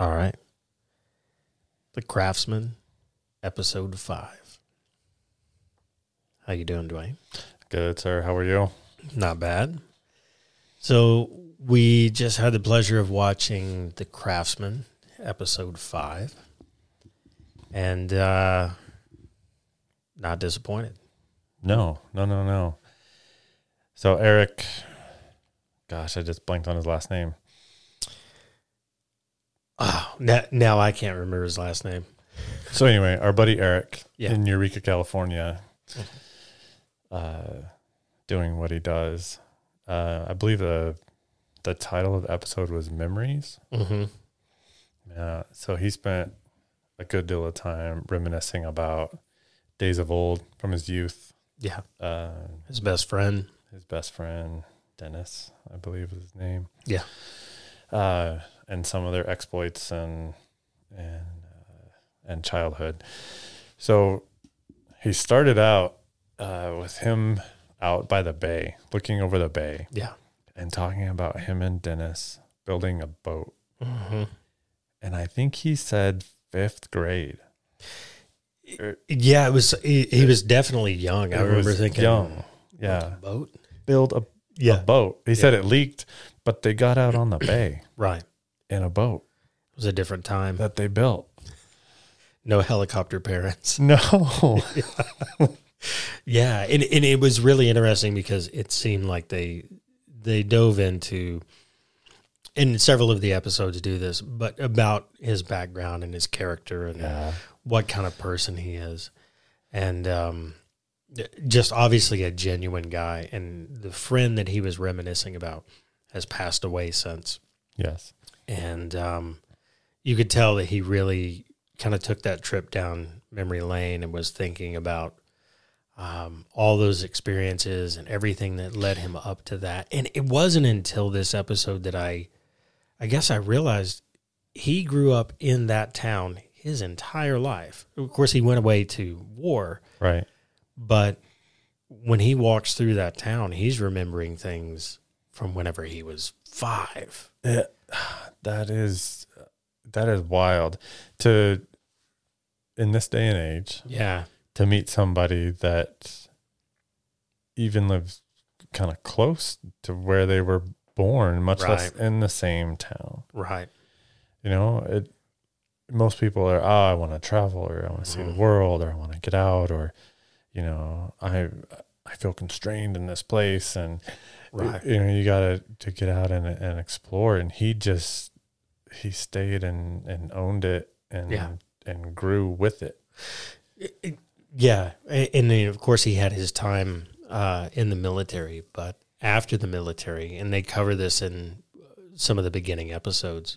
All right. The Craftsman, episode five. How you doing, Dewayne? Good, sir. How are you? Not bad. So we just had the pleasure of watching The Craftsman, episode five, and uh, not disappointed. No, no, no, no. So Eric, gosh, I just blanked on his last name. Oh, now, now I can't remember his last name. So anyway, our buddy Eric Yeah. in Eureka, California, uh, doing what he does. Uh, I believe the the title of the episode was Memories. Mm-hmm. Yeah. So he spent a good deal of time reminiscing about days of old from his youth. Yeah, Uh, his best friend. his best friend Dennis, I believe was his name. Yeah. Uh, and some of their exploits and and uh, and childhood. So he started out uh, with him out by the bay, looking over the bay, Yeah. and talking about him and Dennis building a boat. Mm-hmm. And I think he said fifth grade. Yeah, it was. He, he was definitely young. I It remember thinking, young. Yeah, boat. build a, a boat. He said it leaked, but they got out on the bay right. In a boat. It was a different time. that they built. No helicopter parents. No. Yeah, and and it was really interesting because it seemed like they they dove into, and several of the episodes do this, but about his background and his character and yeah. what kind of person he is, and um, just obviously a genuine guy. And the friend that he was reminiscing about has passed away since. Yes. And um, you could tell that he really kind of took that trip down memory lane and was thinking about um, all those experiences and everything that led him up to that. And it wasn't until this episode that I, I guess I realized he grew up in that town his entire life. Of course, he went away to war, Right. but when he walks through that town, he's remembering things from whenever he was five. That is that is wild to in this day and age Yeah. to meet somebody that even lives kind of close to where they were born, much less in the same town. Right. You know, it most people are, oh, I want to travel or I want to see the Mhm. world or I want to get out or you know, I I feel constrained in this place and Right. you know you gotta to get out and and explore and he just he stayed and and owned it and Yeah. and grew with it Yeah, a- and then of course he had his time uh, in the military, but after the military, and they cover this in some of the beginning episodes.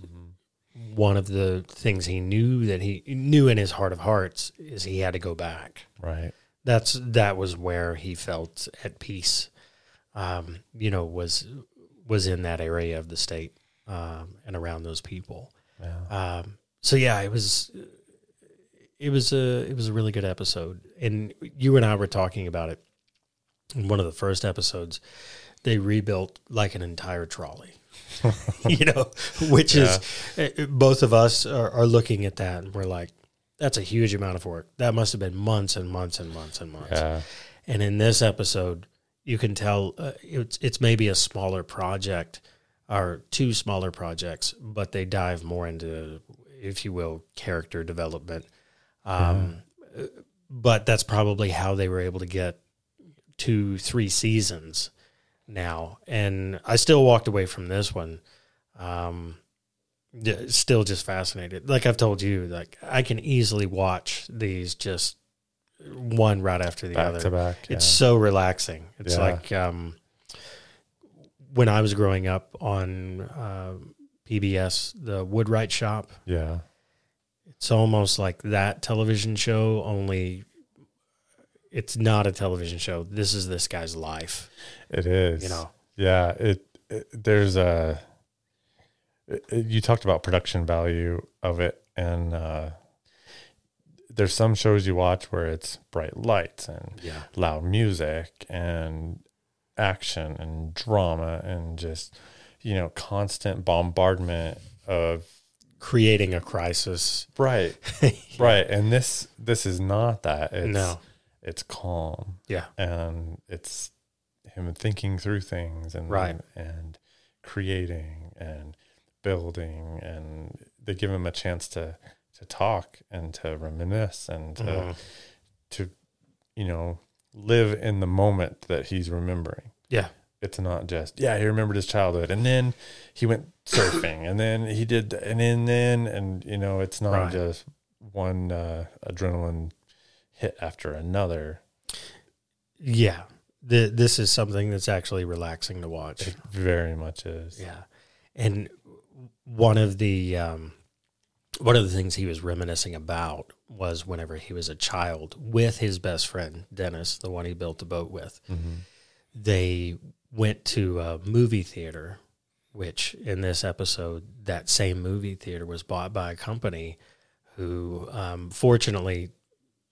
One of the things he knew that he knew in his heart of hearts is he had to go back. right That's that was where he felt at peace. Um, you know, was was in that area of the state um, and around those people. yeah Um, so yeah, it was it was a it was a really good episode, and you and I were talking about it in one of the first episodes. They rebuilt like an entire trolley, you know, which is uh, both of us are, are looking at that and we're like, that's a huge amount of work. That must have been months and months and months and months. yeah And in this episode, you can tell uh, it's it's maybe a smaller project or two smaller projects, but they dive more into, if you will, character development. Um, uh, But that's probably how they were able to get two, three seasons now. And I still walked away from this one. Um, still just fascinated. Like I've told you, like I can easily watch these just one right after the back other. to back yeah. It's so relaxing. It's Yeah. like um, when I was growing up on uh, PBS, the Woodwright Shop. yeah It's almost like that television show, only it's not a television show. This is this guy's life. it is You know, yeah it, it there's a it- it- you talked about production value of it and uh there's some shows you watch where it's bright lights and yeah, loud music and action and drama and just you know constant bombardment of creating a crisis. right, right. And this this is not that. It's, No. it's calm Yeah. and it's him thinking through things and Right. and creating and building and they give him a chance to to talk and to reminisce and to Mhm. to you know live in the moment that he's remembering Yeah. it's not just yeah he remembered his childhood and then he went surfing and then he did and then then and you know it's not Right. just one uh, adrenaline hit after another Yeah. The, this is something that's actually relaxing to watch. it very much is Yeah. And one of the um, one of the things he was reminiscing about was whenever he was a child with his best friend Dennis, the one he built the boat with. Mhm. They went to a movie theater, which in this episode, that same movie theater was bought by a company who, um, fortunately,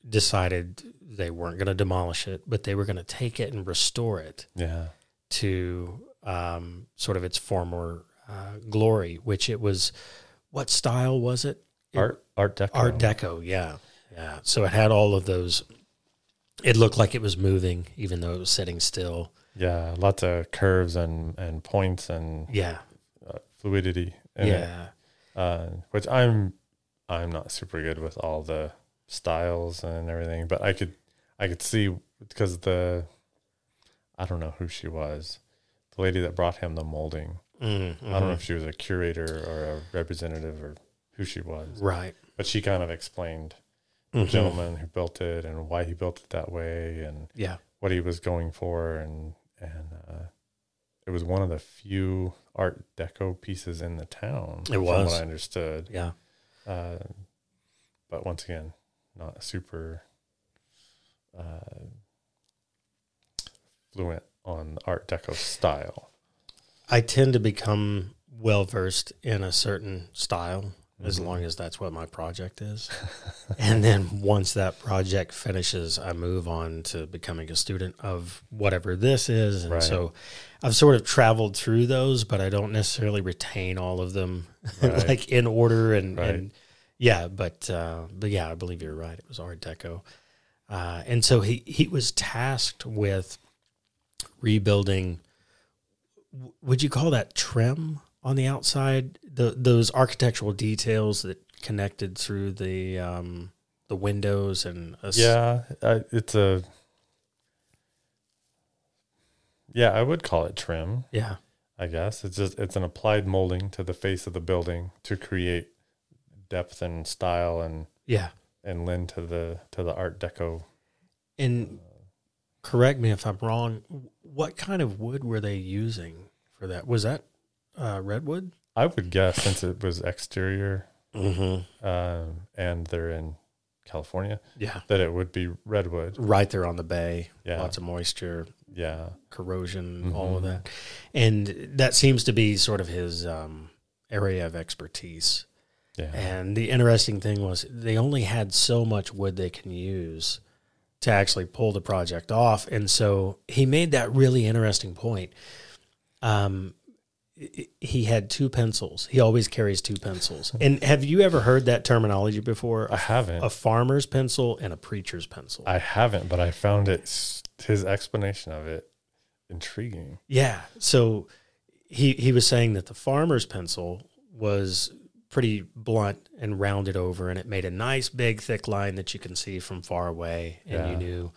decided they weren't going to demolish it, but they were going to take it and restore it yeah to um, sort of its former uh, glory, which it was. What style was it? Art art deco Art Deco, yeah, yeah. So it had all of those. It looked like it was moving, even though it was sitting still. yeah lots of curves and and points and Yeah, uh, fluidity yeah, uh, which I'm I'm not super good with all the styles and everything, but I could I could see because the I don't know who she was, the lady that brought him the molding. Mm I don't know if she was a curator or a representative or who she was, Right, but she kind of explained the Mhm. gentleman who built it and why he built it that way and Yeah, what he was going for and and uh, it was one of the few art deco pieces in the town. It from was. what I understood. yeah, Uh, but once again, not super uh, fluent on Art Deco style. I tend to become well versed in a certain style as Mhm. long as that's what my project is. and then once that project finishes, I move on to becoming a student of whatever this is. And Right. so I've sort of traveled through those, but I don't necessarily retain all of them Right. like in order and, Right. and yeah, but uh, but yeah, I believe you're right. It was Art Deco. Uh, and so he, he was tasked with rebuilding would you call that trim on the outside? The those architectural details that connected through the um, the windows and a Yeah, uh, it's a. Yeah, I would call it trim. yeah, I guess it's just it's an applied molding to the face of the building to create depth and style and yeah. and lend to the to the Art Deco. And correct me if I'm wrong. What kind of wood were they using for that? Was that uh, redwood? I would guess since it was exterior Mm-hmm. um, and they're in California Yeah, that it would be redwood. right there on the bay. Yeah. lots of moisture, Yeah, corrosion, all of that, and that seems to be sort of his um, area of expertise. yeah, And the interesting thing was they only had so much wood they can use to actually pull the project off. And so he made that really interesting point. Um, he had two pencils. He always carries two pencils. And have you ever heard that terminology before? I haven't. A farmer's pencil and a preacher's pencil. I haven't, but I found it his explanation of it intriguing. Yeah. So he he was saying that the farmer's pencil was pretty blunt and rounded over, and it made a nice big thick line that you can see from far away, and you knew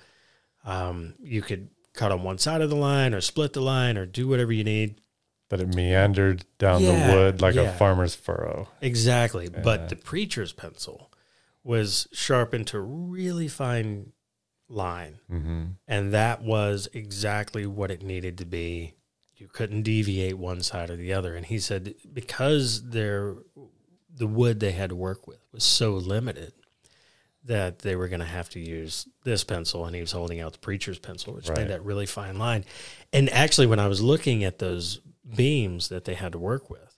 um, you could cut on one side of the line or split the line or do whatever you need. But it meandered down Yeah, the wood like yeah. a farmer's furrow. Exactly. Yeah. But the preacher's pencil was sharpened to really fine line. Mm-hmm. And that was exactly what it needed to be. You couldn't deviate one side or the other. And he said because their the wood they had to work with was so limited that they were going to have to use this pencil and he was holding out the preacher's pencil which Right. made that really fine line and actually when i was looking at those beams that they had to work with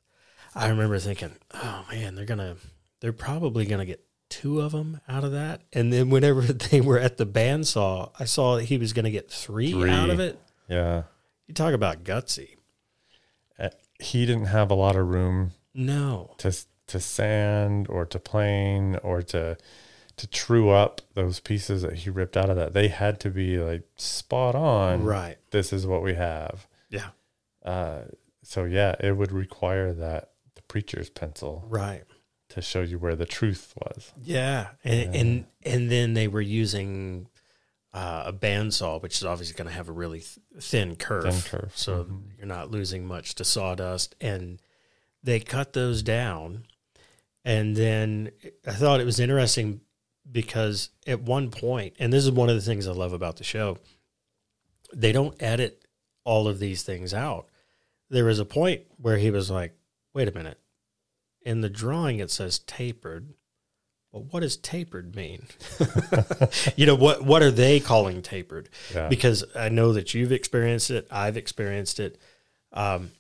i remember thinking oh man they're going to they're probably going to get two of them out of that and then whenever they were at the bandsaw i saw that he was going to get three, Three. out of it Yeah. you talk about gutsy Uh, He didn't have a lot of room no to to sand or to plane or to to true up those pieces that he ripped out of that. They had to be like spot on. Right. This is what we have. Yeah. Uh, so yeah, it would require that the preacher's pencil Right. to show you where the truth was. Yeah. And Yeah. and and then they were using uh, a bandsaw, which is obviously going to have a really th- thin curve. Thin curve. So Mhm. you're not losing much to sawdust. And they cut those down. And then I thought it was interesting because at one point, and this is one of the things I love about the show, they don't edit all of these things out. There was a point where he was like, wait a minute. In the drawing, it says tapered. But what does tapered mean? you know, what, what are they calling tapered? Yeah. because I know that you've experienced it. I've experienced it. Um,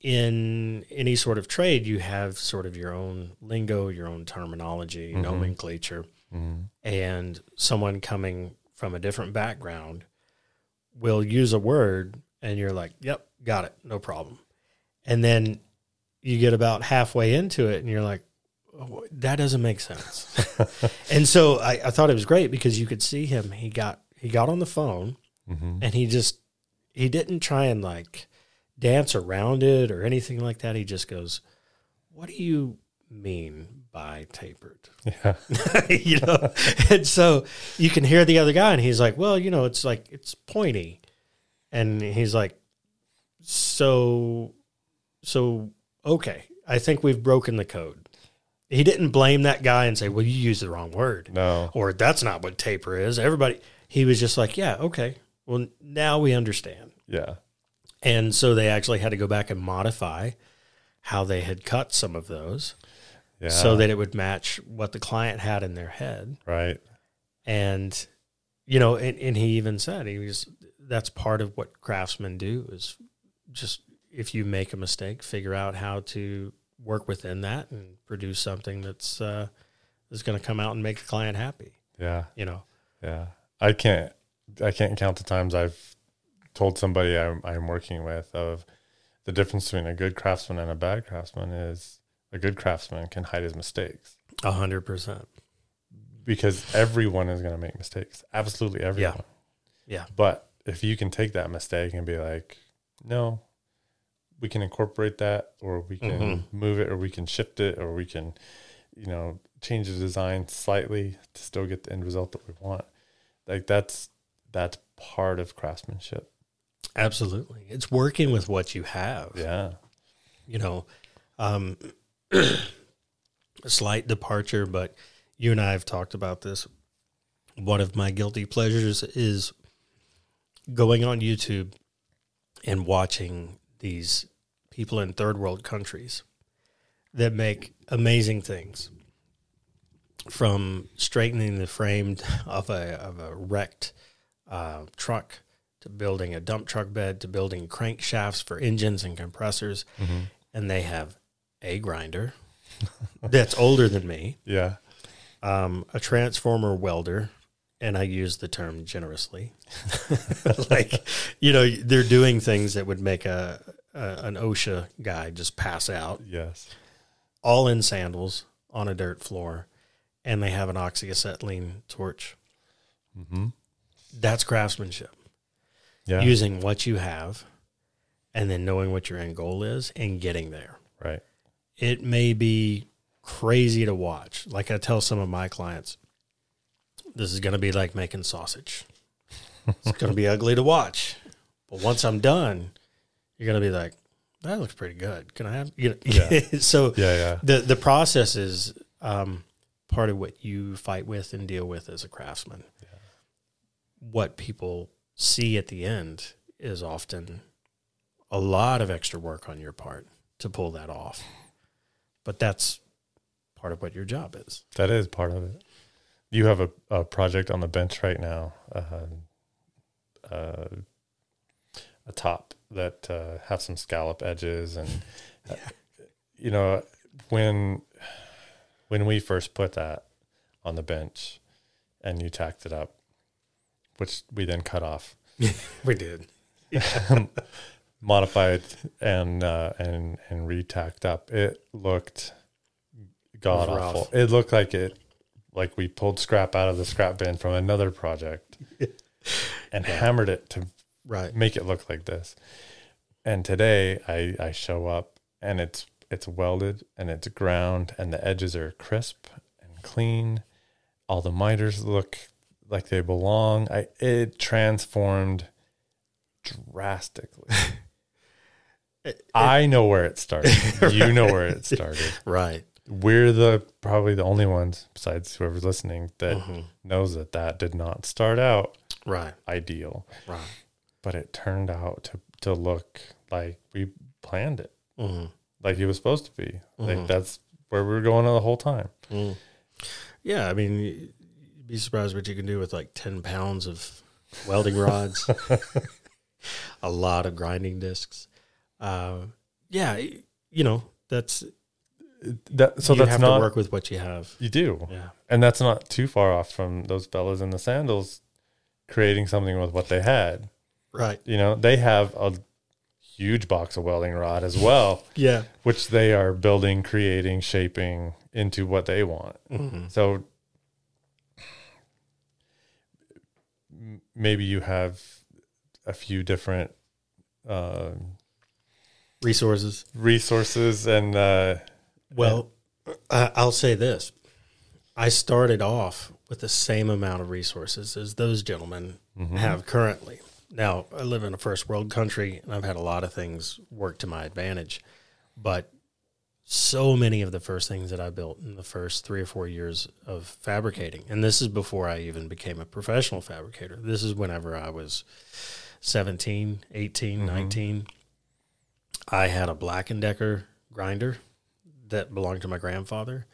in any sort of trade, you have sort of your own lingo, your own terminology, Mhm. nomenclature, Mhm. and someone coming from a different background will use a word, and you're like, "Yep, got it, no problem." And then you get about halfway into it, and you're like, oh, "That doesn't make sense." and so I, I thought it was great because you could see him. He got he got on the phone Mhm. and he just he didn't try and like dance around it or anything like that. He just goes, "What do you mean by tapered?" Yeah. you know, and so you can hear the other guy, and he's like, "Well, you know, it's like it's pointy," and he's like, "So, so okay, I think we've broken the code." He didn't blame that guy and say, "Well, you used the wrong word." No. or that's not what taper is. Everybody, he was just like, yeah, okay. Well, now we understand. Yeah. And so they actually had to go back and modify how they had cut some of those Yeah. so that it would match what the client had in their head. right. And, you know, and, and he even said he was, that's part of what craftsmen do is just if you make a mistake, figure out how to work within that and produce something that's, uh, is going to come out and make the client happy, Yeah. you know? Yeah. I can't I can't count the times I've told somebody I'm I'm working with of the difference between a good craftsman and a bad craftsman is a good craftsman can hide his mistakes A hundred percent. because everyone is going to make mistakes. Absolutely everyone. Yeah. But if you can take that mistake and be like, no, we can incorporate that or we can Mhm. move it or we can shift it or we can, you know, change the design slightly to still get the end result that we want. Like that's that's part of craftsmanship. Absolutely. It's working with what you have. Yeah. You know, um, a slight departure, but you and I have talked about this. One of my guilty pleasures is going on YouTube and watching these people in third world countries that make amazing things from straightening the frame of a, of a wrecked uh, truck to building a dump truck bed to building crankshafts for engines and compressors. Mm-hmm. And they have a grinder that's older than me, Yeah. um, a transformer welder, and I use the term generously. like, you know, they're doing things that would make a, a an OSHA guy just pass out, Yes. all in sandals on a dirt floor, and they have an oxyacetylene torch. Mm-hmm. That's craftsmanship. Yeah. Using what you have, and then knowing what your end goal is, and getting there. right. it may be crazy to watch. Like I tell some of my clients, this is going to be like making sausage. It's going to be ugly to watch. But once I'm done, you're going to be like, that looks pretty good. Can I have, you know, Yeah. so Yeah. Yeah. the, the process is um, part of what you fight with and deal with as a craftsman. What people see at the end is often a lot of extra work on your part to pull that off. But that's part of what your job is. That is part of it. You have a, a project on the bench right now, uh, uh, a top that uh, have some scallop edges, and uh, you know when when we first put that on the bench, and you tacked it up, which we then cut off, We did. modified, and uh, and and retacked up. It looked god rough. awful. It looked like it, like we pulled scrap out of the scrap bin from another project and hammered it to Right. make it look like this. And today I I show up and it's it's welded and it's ground and the edges are crisp and clean. All the miters look like they belong. I it transformed drastically. I know where it started. You know where it started. Right. We're the probably the only ones besides whoever's listening that Mhm. knows that that did not start out Right. ideal Right. but it turned out to to look like we planned it, hmm like it was supposed to be. Like Mhm. that's where we were going the whole time. Mm. Yeah, I mean, be surprised what you can do with like ten pounds of welding rods, a lot of grinding discs. Uh, yeah, you know that's That so you that's have not to work with what you have. you do, Yeah, and that's not too far off from those fellas in the sandals creating something with what they had. right. You know, they have a huge box of welding rod as well, Yeah, which they are building, creating, shaping into what they want. Mhm. So maybe you have a few different um resources. resources and uh, Well, I I'll say this: I started off with the same amount of resources as those gentlemen have currently. Now, I live in a first world country, and I've had a lot of things work to my advantage, but so many of the first things that I built in the first three or four years of fabricating, and this is before I even became a professional fabricator. This is whenever I was 17, 18, 19. I had a Black and Decker grinder that belonged to my grandfather.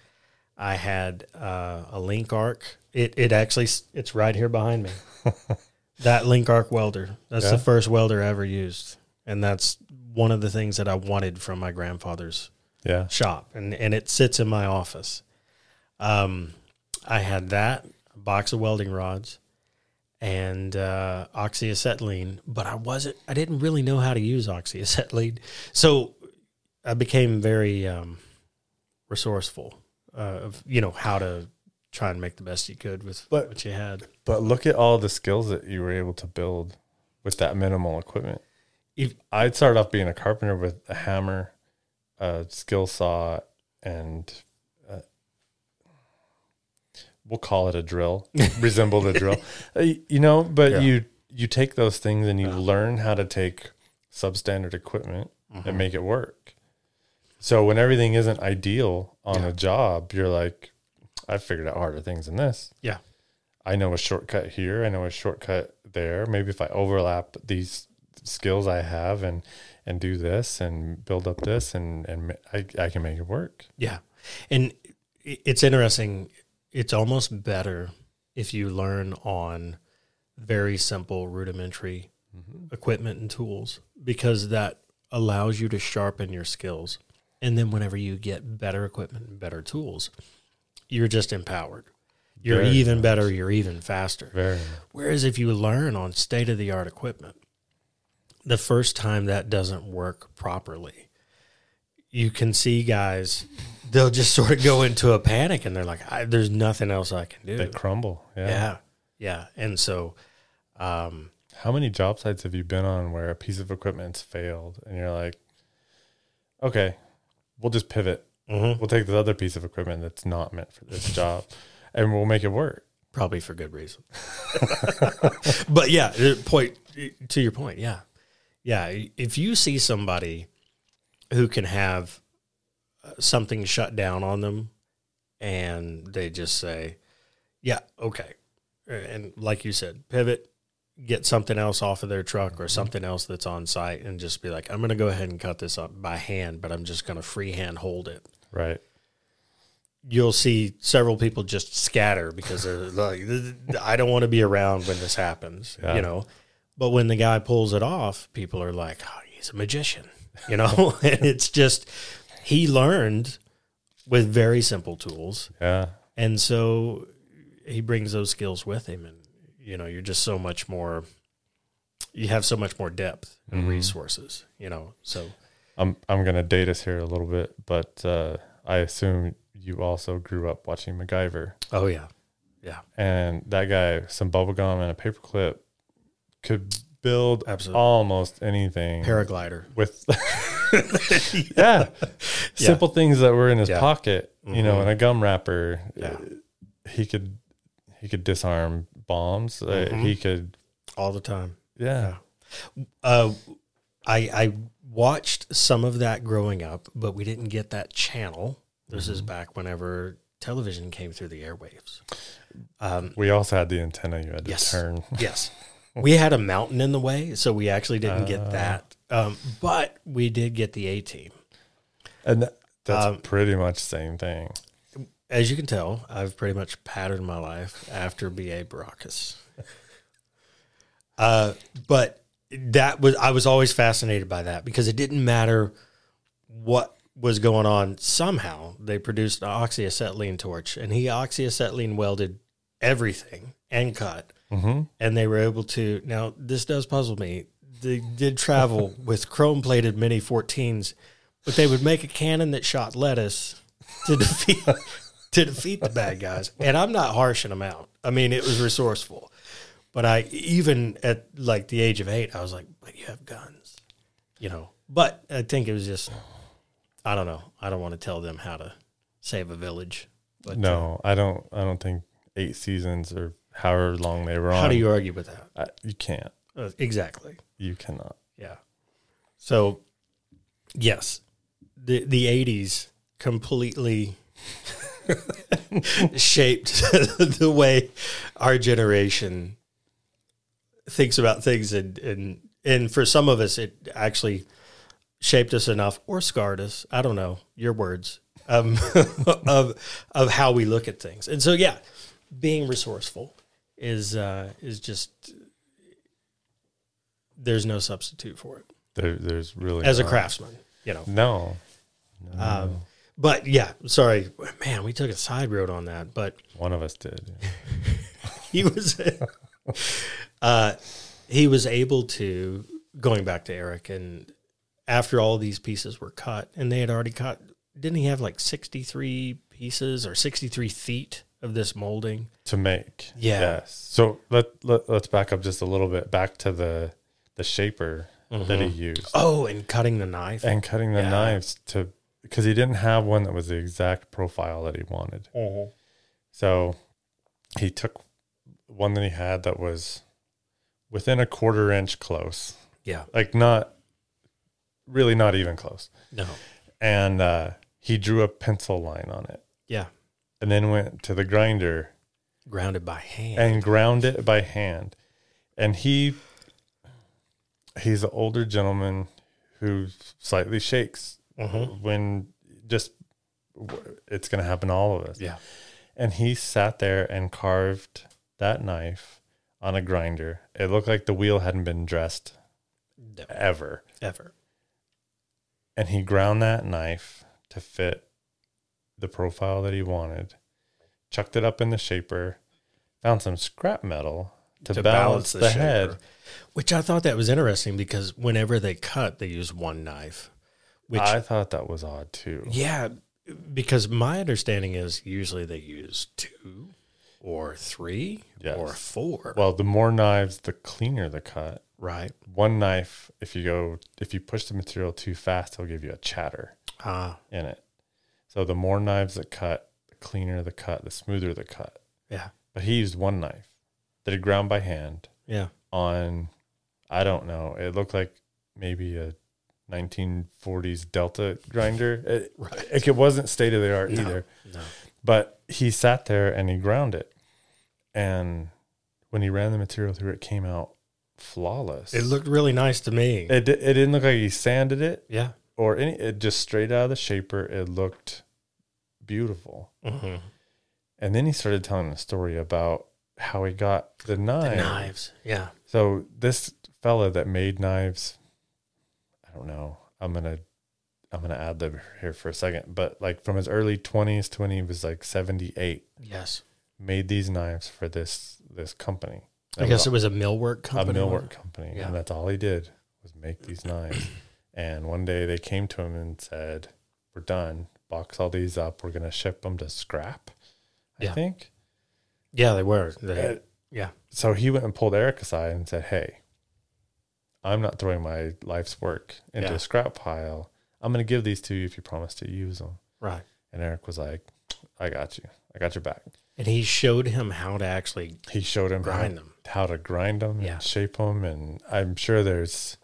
I had uh, a link arc. It it actually it's right here behind me. that link arc welder. That's Yeah. the first welder I ever used, and that's one of the things that I wanted from my grandfather's yeah, shop, and and it sits in my office. Um, I had that a box of welding rods and uh, oxyacetylene, but I wasn't. I didn't really know how to use oxyacetylene, so I became very um, resourceful uh, of you know how to try and make the best you could with But- what you had. but look at all the skills that you were able to build with that minimal equipment. If- I'd start off being a carpenter with a hammer, a skill saw, and uh, we'll call it a drill, resembled a drill. Uh, You know, but Yeah. you you take those things and you Yeah. learn how to take substandard equipment Mhm. and make it work. So when everything isn't ideal on Yeah. a job, you're like, I figured out harder things than this. Yeah. I know a shortcut here. I know a shortcut there. Maybe if I overlap these skills I have and and do this and build up this and and I, I can make it work. Yeah. And it's interesting. It's almost better if you learn on very simple, rudimentary mm-hmm. equipment and tools because that allows you to sharpen your skills. And then whenever you get better equipment and better tools, you're just empowered. You're Very even much. better, you're even faster. Very Whereas if you learn on state of the art equipment, the first time that doesn't work properly, you can see guys, they'll just sort of go into a panic and they're like, I, there's nothing else I can do. they crumble. Yeah. yeah. Yeah. And so, um, How many job sites have you been on where a piece of equipment's failed and you're like, okay, we'll just pivot. mhm, We'll take this other piece of equipment that's not meant for this job and we'll make it work. probably for good reason. but yeah, point to your point. Yeah. Yeah. If you see somebody who can have uh, something shut down on them and they just say, yeah, okay. And like you said, pivot, get something else off of their truck or something else that's on site and just be like, I'm going to go ahead and cut this up by hand, but I'm just going to freehand hold it. Right. You'll see several people just scatter because they're like, I don't want to be around when this happens, Yeah. you know. But when the guy pulls it off, people are like, oh, he's a magician, you know. and it's just he learned with very simple tools, Yeah. and so he brings those skills with him, and you know, you're just so much more. You have so much more depth and Mhm. resources, you know. So I'm I'm gonna date us here a little bit, but uh, I assume you also grew up watching MacGyver. Oh yeah, yeah, And that guy, some bubble gum and a paperclip, could build Absolutely. almost anything paraglider. with yeah. Simple things that were in his Yeah. pocket, you know, Mhm. and a gum wrapper. Yeah. He could he could disarm bombs. Uh, Mhm. he could all the time. yeah. Uh, I I watched some of that growing up, but we didn't get that channel. This is back whenever television came through the airwaves. Um, We also had the antenna you had to Yes. turn. yes, we had a mountain in the way, so we actually didn't get Ah. that. Um, but we did get the A team. And that, that's Um, pretty much the same thing. As you can tell, I've pretty much patterned my life after B.A. Baracus. uh, but that was I was always fascinated by that because it didn't matter what was going on. Somehow they produced an oxyacetylene torch, and he oxyacetylene welded everything and cut, hmm and they were able to. Now this does puzzle me. They did travel with chrome plated Mini 14s, but they would make a cannon that shot lettuce to defeat to defeat the bad guys. And I'm not harshing them out. I mean, it was resourceful. But I even at like the age of eight, I was like, "But you have guns," you know. But I think it was just, I don't know. I don't want to tell them how to save a village. But uh, No, I don't. I don't think eight seasons or however long they were on. how do you argue with that? I, you can't. Uh, exactly. You cannot. Yeah. So, yes, the the eighties completely shaped the way our generation thinks about things, and and and for some of us, it actually shaped us enough or scarred us. I don't know your words um, of of how we look at things, and so yeah, being resourceful is uh, is just there's no substitute for it. There, there's really as a craftsman, you know. No, Um, but yeah, sorry, man, we took a side road on that, but one of us did. he was, uh, he was able to going back to Eric, and after all these pieces were cut, and they had already cut, didn't he have like sixty three pieces or sixty three feet of this molding? to make. Yeah. Yes. So let, let let's back up just a little bit back to the the shaper that he used Oh, and cutting the knife. and cutting the Yeah. knives to because he didn't have one that was the exact profile that he wanted. So he took one that he had that was within a quarter inch close, Yeah, like not really not even close. no, And uh, he drew a pencil line on it yeah, and then went to the grinder grounded by hand. and ground it by hand. And he he's an older gentleman who slightly shakes Mhm. when just it's going to happen to all of us. Yeah, And he sat there and carved that knife on a grinder. It looked like the wheel hadn't been dressed No, ever. ever. And he ground that knife to fit the profile that he wanted, chucked it up in the shaper, found some scrap metal to, balance, the, head. shaper. Which I thought that was interesting because whenever they cut, they use one knife. Which I thought that was odd too. yeah, because my understanding is usually they use two or three Yes. or four. Well, the more knives, the cleaner the cut. right. One knife, if you go, if you push the material too fast, it'll give you a chatter Ah, in it. So the more knives that cut, the cleaner the cut, the smoother the cut. yeah, But he used one knife that he ground by hand yeah. on, I don't know, it looked like maybe a 1940s Delta grinder. It, Right. like, it wasn't state of the art No. either. No. But he sat there and he ground it. And when he ran the material through, it came out flawless. It looked really nice to me. It, it didn't look like he sanded it yeah. Or any. It just straight out of the shaper. It looked beautiful. hmm And then he started telling a story about how he got the The knives. Yeah. So this fella that made knives, I don't know. I'm gonna I'm gonna add lib here for a second, but like from his early 20s to when he was like 78, Yes. made these knives for this this company. I guess it was a millwork company. a millwork company, Yeah. and that's all he did was make these knives. And one day they came to him and said, "We're done." box all these up. We're gonna ship them to scrap. I Yeah. think. Yeah, they were. They- Uh, yeah. so he went and pulled Eric aside and said, "Hey, I'm not throwing my life's work into Yeah. a scrap pile. I'm going to give these to you if you promise to use them." Right. And Eric was like, "I got you. I got your back." And he showed him how to actually He showed him how, grind them. how to grind them Yeah. and shape them, and I'm sure there's,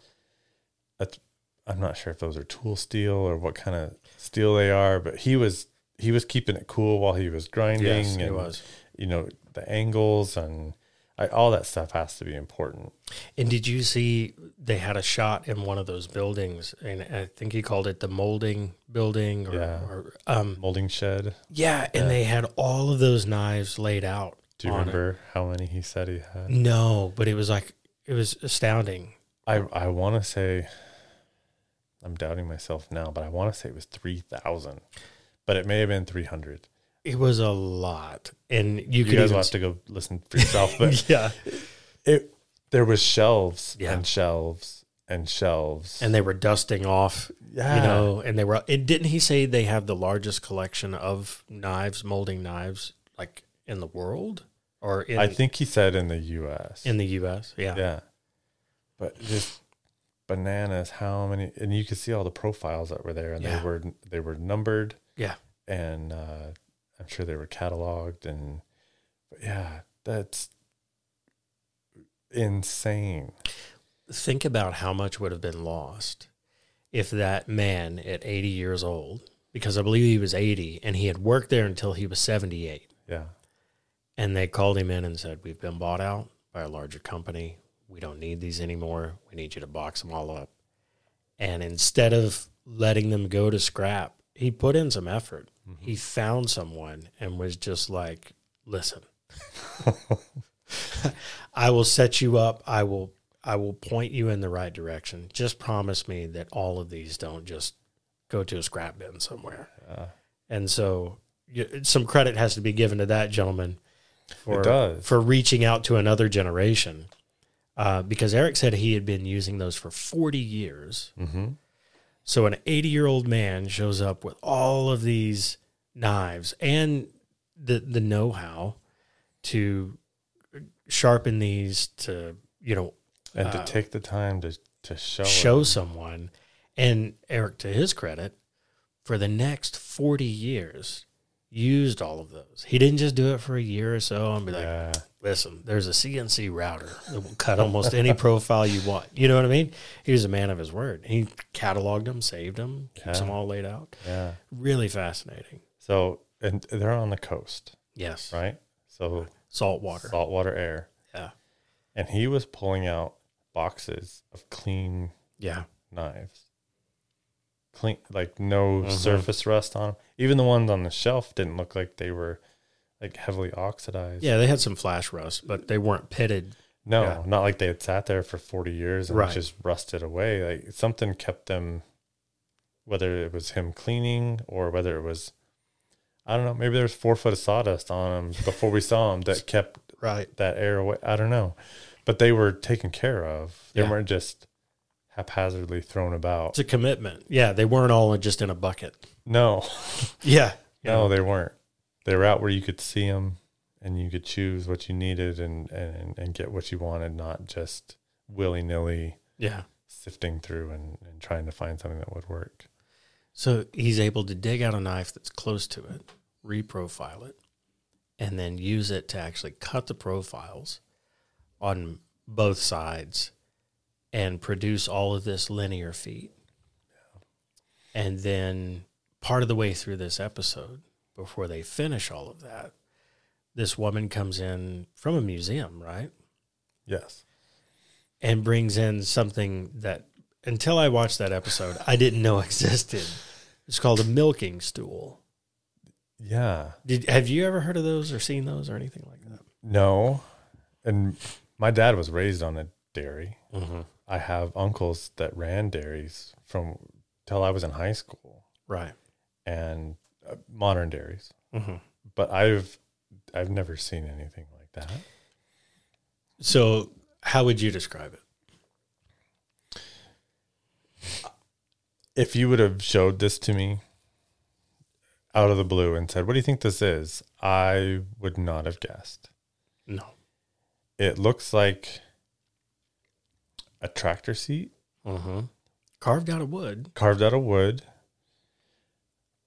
I'm not sure if those are tool steel or what kind of steel they are, but he was he was keeping it cool while he was grinding. Yes, and, it was. You know the angles and I, all that stuff has to be important. And did you see they had a shot in one of those buildings, and I think he called it the molding building, or, Yeah. or um, Molding shed. yeah, and Yeah. they had all of those knives laid out. Do you on it. remember how many he said he had? No, but it was like it was astounding. I I want to say, I'm doubting myself now, but I want to say it was three thousand, but it may have been three hundred. It was a lot, and you, You guys even have to go listen for yourself, but yeah, it there was shelves Yeah. and shelves and shelves, and they were dusting off, yeah, you know, and they were. And didn't he say they have the largest collection of knives, molding knives, like in the world, or in I think he said in the U.S. in the U.S. Yeah, yeah, but just bananas. How many? And you could see all the profiles that were there, and Yeah. they were they were numbered. Yeah. and uh, I'm sure they were cataloged, and but yeah, that's insane. think about how much would have been lost if that man at 80 years old, because I believe he was 80 and he had worked there until he was 78, Yeah, and they called him in and said, We've been bought out by a larger company. We don't need these anymore. We need you to box them all up. And instead of letting them go to scrap, he put in some effort. He found someone and was just like, Listen, I will set you up. I will I will point you in the right direction. Just promise me that all of these don't just go to a scrap bin somewhere. uh, And so y- some credit has to be given to that gentleman for, for reaching out to another generation. Uh, because Eric said he had been using those for 40 years. hmm So an 80 year old man shows up with all of these knives and the, the know how to sharpen these to, you know, and Uh, to take the time to to show show it. someone. And Eric, to his credit, for the next 40 years, used all of those. He didn't just do it for a year or so and be like, Yeah, listen, there's a CNC router that will cut almost any profile you want. You know what I mean? He was a man of his word. He cataloged them, saved them, keeps them all laid out. yeah. Really fascinating. So and they're on the coast, Yes. right? So Salt water. saltwater air, Yeah. and he was pulling out boxes of clean Yeah. knives. Clean, like no Mhm. surface rust on them. Even the ones on the shelf didn't look like they were like heavily oxidized. Yeah, they had some flash rust, but they weren't pitted. No, Yeah. not like they had sat there for 40 years and Right. just rusted away. Like something kept them, whether it was him cleaning or whether it was, I don't know, maybe there was four foot of sawdust on them before we saw them that kept Right. that air away. I don't know. But they were taken care of. They Yeah. weren't just haphazardly thrown about. It's a commitment. Yeah, they weren't all just in a bucket. No, Yeah. no, they weren't. They were out where you could see them and you could choose what you needed and, and, and get what you wanted, not just willy nilly Yeah. sifting through and, and trying to find something that would work. So he's able to dig out a knife that's close to it, reprofile it, and then use it to actually cut the profiles on both sides and produce all of this linear feet. And then part of the way through this episode, before they finish all of that, this woman comes in from a museum, right? Yes. and brings in something that until I watched that episode, I didn't know existed. It's called a milking stool. Yeah. Did have you ever heard of those or seen those or anything like that? No. And my dad was raised on a dairy. Mm-hmm. I have uncles that ran dairies from till I was in high school Right. And uh, modern dairies. Mm-hmm. But I've I've never seen anything like that. So, how would you describe it? If you would have showed this to me out of the blue and said, "What do you think this is?" I would not have guessed. No. It looks like a tractor seat Mm-hmm. Carved out of wood. carved out of wood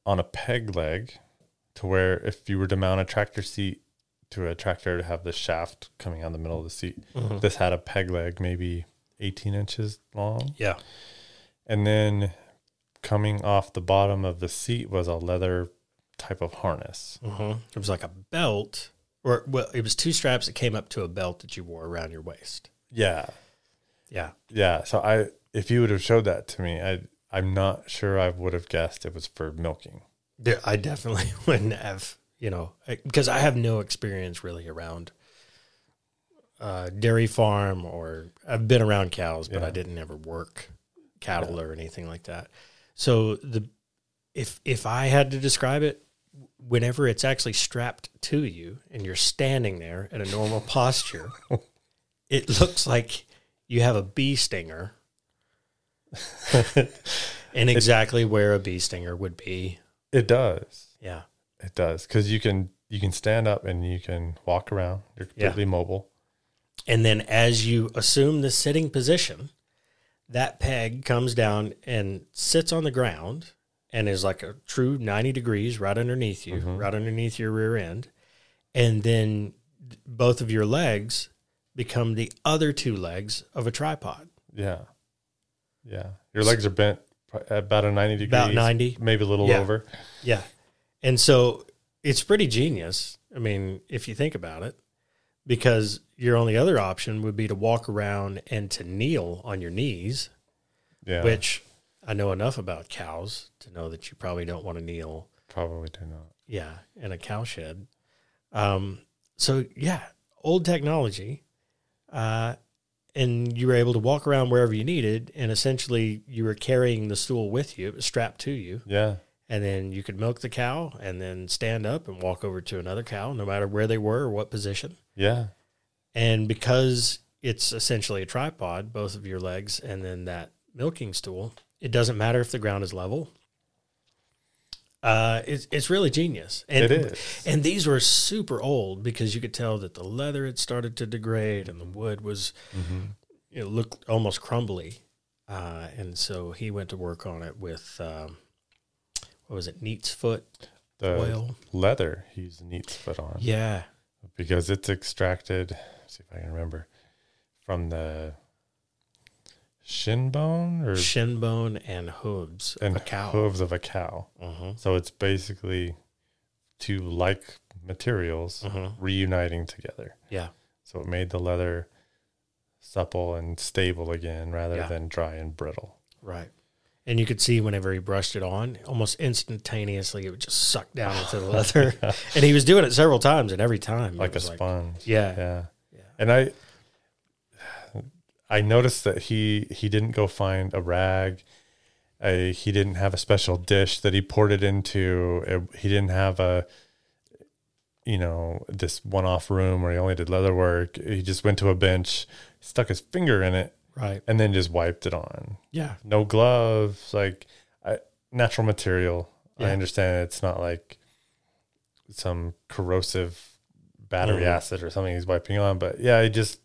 on a peg leg to where if you were to mount a tractor seat to a tractor to have the shaft coming out the middle of the seat, Mhm. this had a peg leg maybe 18 inches long. Yeah. And then coming off the bottom of the seat was a leather type of harness. Mm-hmm. It was like a belt, or well, it was two straps that came up to a belt that you wore around your waist. Yeah. Yeah. Yeah. So I, if you would have showed that to me, I, I'm not sure I would have guessed it was for milking. Yeah, I definitely wouldn't have, you know, because I have no experience really around uh, dairy farm or I've been around cows, but Yeah. I didn't ever work cattle or anything like that. So the if if I had to describe it, whenever it's actually strapped to you and you're standing there in a normal posture, it looks like you have a bee stinger. and exactly where a bee stinger would be. It does. Yeah. It does because you can you can stand up and you can walk around. You're Yeah. completely mobile. And then as you assume the sitting position, that peg comes down and sits on the ground and is like a true 90 degrees right underneath you, Mhm. right underneath your rear end. And then both of your legs become the other two legs of a tripod. Yeah, yeah. Your legs are bent about a ninety degrees, About 90. maybe a little Yeah. over. Yeah. And so it's pretty genius. I mean, if you think about it, because your only other option would be to walk around and to kneel on your knees. Yeah, which I know enough about cows to know that you probably don't want to kneel, probably do not. yeah, in a cow shed. Um, so yeah, old technology, uh, and you were able to walk around wherever you needed, and essentially you were carrying the stool with you; it was strapped to you, Yeah, and then you could milk the cow, and then stand up and walk over to another cow, no matter where they were or what position. yeah, And because it's essentially a tripod, both of your legs and then that milking stool, it doesn't matter if the ground is level. Uh, it's, it's really genius. And, it is. And these were super old because you could tell that the leather had started to degrade and the wood was, Mhm. it looked almost crumbly. Uh, and so he went to work on it with, um, what was it, Neat's Foot The oil? leather he's neat's foot on Yeah. because it's extracted. see if I can remember from the shin bone or Shin bone and hooves and a cow. hooves of a cow. Mhm. So it's basically two like materials Mhm. reuniting together. Yeah. So it made the leather supple and stable again rather Yeah. than dry and brittle. Right. And you could see whenever he brushed it on, almost instantaneously, it would just suck down into the leather. and he was doing it several times, and every time, like a was sponge. yeah, Yeah. Yeah. And I I noticed that he he didn't go find a rag. Uh, he didn't have a special dish that he poured it into. It- he didn't have a you know this one-off room where he only did leather work. He just went to a bench, stuck his finger in it, right, and then just wiped it on. yeah, No gloves, like I, natural material. I understand it's not like some corrosive battery Mhm. acid or something he's wiping on, but yeah, he just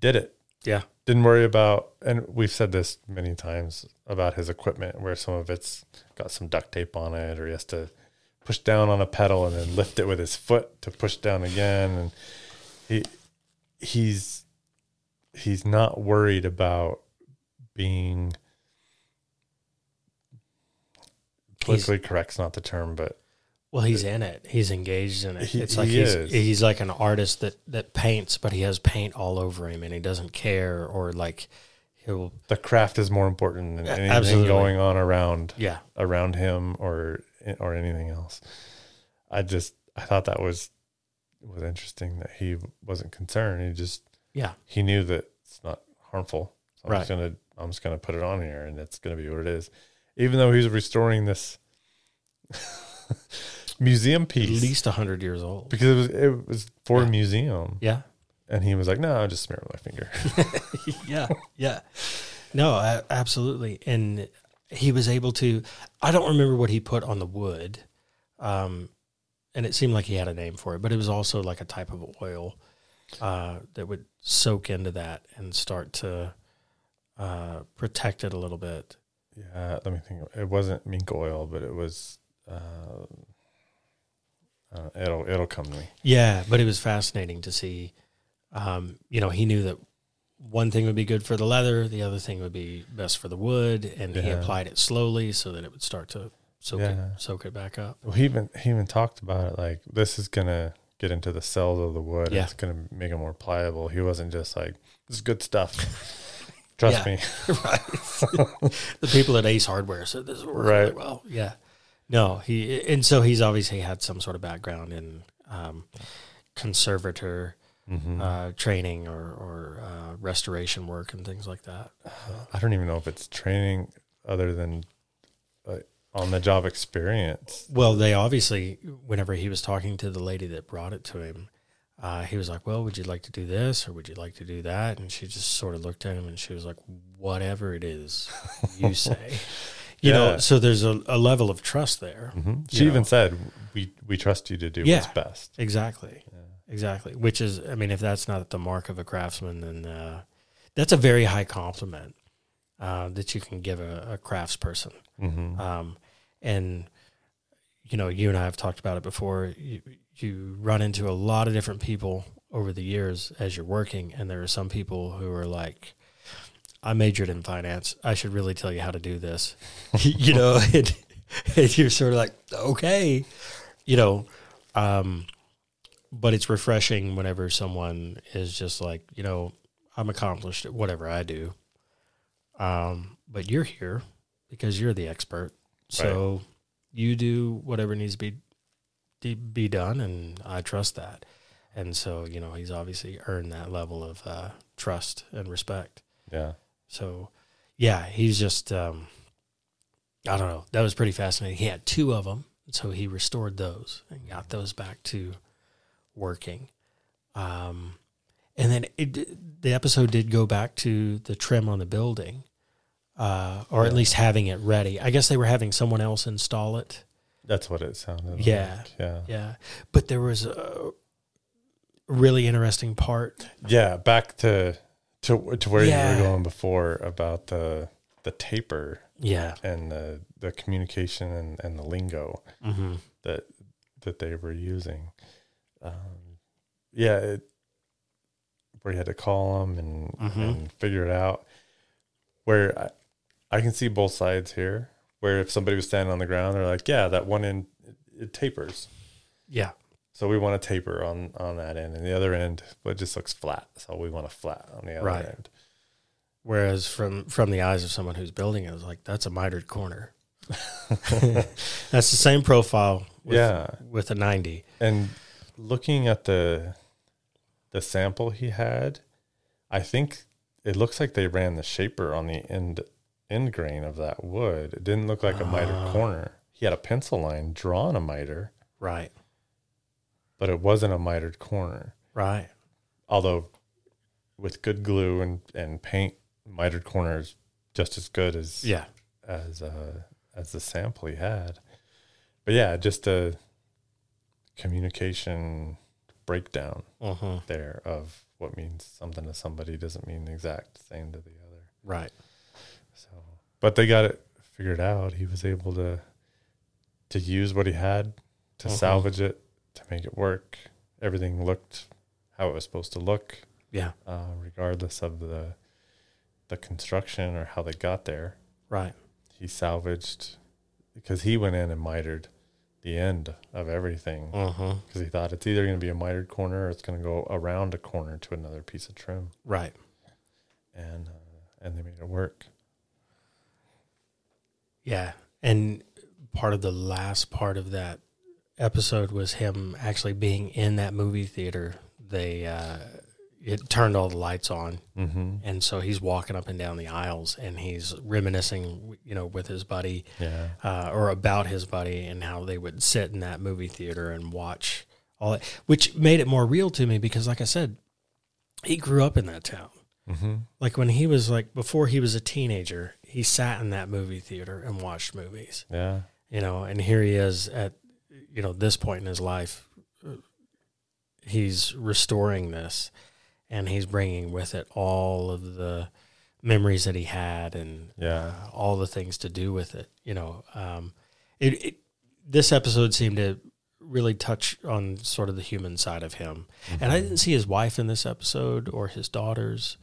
did it. yeah, Didn't worry about, and we've said this many times about his equipment, where some of it's got some duct tape on it, or he has to push down on a pedal and then lift it with his foot to push down again, and he he's he's not worried about being politically correct's not the term, but Well, he's in it. He's engaged in it. He- it's like he he's is. he's like an artist that that paints, but he has paint all over him, and he doesn't care, or like he'll, the craft is more important than anything absolutely. going on around yeah, around him or or anything else. I just I thought that was was interesting that he wasn't concerned. He just yeah, he knew that it's not harmful. So I'm just Right. gonna I'm just gonna put it on here and it's gonna be what it is. Even though he's restoring this museum piece. at least a hundred years old. because it was it was for Yeah. a museum. Yeah, And he was like, No, I'll just smear it with my finger. yeah, yeah. No, absolutely. And he was able to. I don't remember what he put on the wood, um, and it seemed like he had a name for it, but it was also like a type of oil uh, that would soak into that and start to uh, protect it a little bit. Yeah, let me think. It wasn't mink oil, but it was. Uh, uh, it'll it'll come to me. Yeah, but it was fascinating to see. Um, you know, he knew that one thing would be good for the leather, the other thing would be best for the wood, and he applied it slowly so that it would start to soak Yeah. it soak it back up. Well, he even he even talked about it like this is gonna get into the cells of the wood. Yeah. It's gonna make it more pliable. He wasn't just like this is good stuff. Trust me. right. the people at Ace Hardware said this will work really Right. well. Yeah. No, he and so he's obviously had some sort of background in um, conservator Mhm. uh, training or, or uh, restoration work and things like that. I don't even know if it's training other than uh, on the job experience. Well, they obviously, whenever he was talking to the lady that brought it to him, uh, he was like, "Well, would you like to do this or would you like to do that?" And she just sort of looked at him and she was like, "Whatever it is, you say." You know, so there's a, a level of trust there. hmm She even know. said, "We we trust you to do Yeah. what's best." Exactly. Exactly. Which is, I mean, if that's not the mark of a craftsman, then uh, that's a very high compliment uh, that you can give a, a craftsperson. hmm Um, and you know, you and I have talked about it before. You, you run into a lot of different people over the years as you're working, and there are some people who are like, "I majored in finance. I should really tell you how to do this." you know, and, and you're sort of like, "Okay," you know. Um, but it's refreshing whenever someone is just like, you know, I'm accomplished at whatever I do. Um, but you're here because you're the expert. So you do whatever needs to be be done, and I trust that. And so, you know, he's obviously earned that level of uh, trust and respect. Yeah. So, yeah, he's just, um, I don't know. That was pretty fascinating. He had two of them. So he restored those and got those back to working. Um, and then it, the episode did go back to the trim on the building, uh, or at least having it ready. I guess they were having someone else install it. That's what it sounded Yeah. like. Yeah. Yeah. But there was a really interesting part. Yeah. Back to to to where Yeah. you were going before about the the taper Yeah. and the the communication and, and the lingo Mm-hmm. that that they were using. Um, yeah, it, where you had to call them and, Mhm. and figure it out. Where I, I can see both sides here. Where if somebody was standing on the ground, they're like, "Yeah, that one end it, it tapers." Yeah. So we want a taper on on that end, and the other end, but it just looks flat. So we want a flat on the other Right. end. Whereas from from the eyes of someone who's building it, it's like that's a mitered corner. that's the same profile. With, Yeah. with a ninety. And looking at the the sample he had, I think it looks like they ran the shaper on the end end grain of that wood. It didn't look like a mitered Ah. corner. He had a pencil line drawn a miter, Right. But it wasn't a mitered corner. Right. Although with good glue and, and paint, mitered corner is just as good as Yeah. as uh, as the sample he had. But yeah, just a communication breakdown Uh-huh. there of what means something to somebody doesn't mean the exact same to the other. Right. So, but they got it figured out. He was able to to use what he had to Mhm. salvage it to make it work. Everything looked how it was supposed to look, Yeah. uh, regardless of the the construction or how they got there. Right. He salvaged because he went in and mitered the end of everything Uh-huh. because he thought it's either going to be a mitered corner or it's going to go around a corner to another piece of trim, Right. and uh, and they made it work. Yeah. And part of the last part of that episode was him actually being in that movie theater. They uh it turned all the lights on Mm-hmm. and so he's walking up and down the aisles and he's reminiscing you know with his buddy Yeah, uh, or about his buddy and how they would sit in that movie theater and watch all that, which made it more real to me because, like I said, he grew up in that town. mm-hmm. Like when he was like before he was a teenager, he sat in that movie theater and watched movies. Yeah. You know, and here he is at you know this point in his life. He's restoring this, and he's bringing with it all of the memories that he had and Yeah. uh, all the things to do with it. You know, um, it, it this episode seemed to really touch on sort of the human side of him, and I didn't see his wife in this episode or his daughters.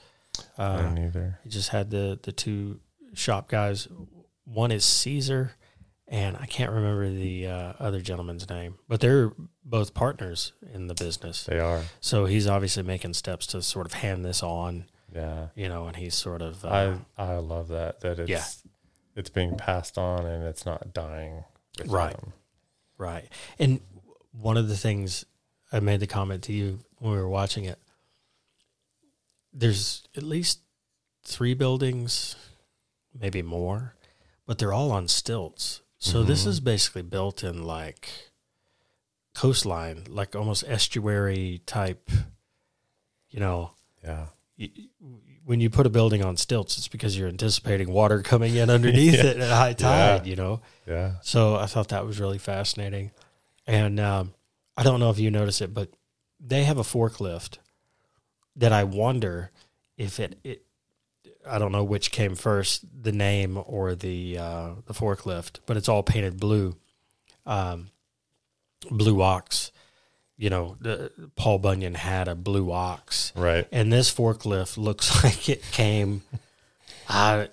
I Uh, don't either. he just had the the two shop guys. One is Caesar, and I can't remember the uh, other gentleman's name, but they're both partners in the business. They are. So he's obviously making steps to sort of hand this on, Yeah. you know, and he's sort of uh, I I love that that it's Yeah. it's being passed on and it's not dying. Right. them. Right. And one of the things I made the comment to you when we were watching it, there's at least three buildings, maybe more, but they're all on stilts. So this Mhm. is basically built in like coastline, like almost estuary type, you know, Yeah. y- when you put a building on stilts, it's because you're anticipating water coming in underneath Yeah. it at high tide, you know? Yeah. So I thought that was really fascinating. And um, I don't know if you notice it, but they have a forklift that I wonder if it, it I don't know which came first, the name or the uh, the forklift, but it's all painted blue, um, blue ox. You know, the, Paul Bunyan had a blue ox, Right. and this forklift looks like it came, uh,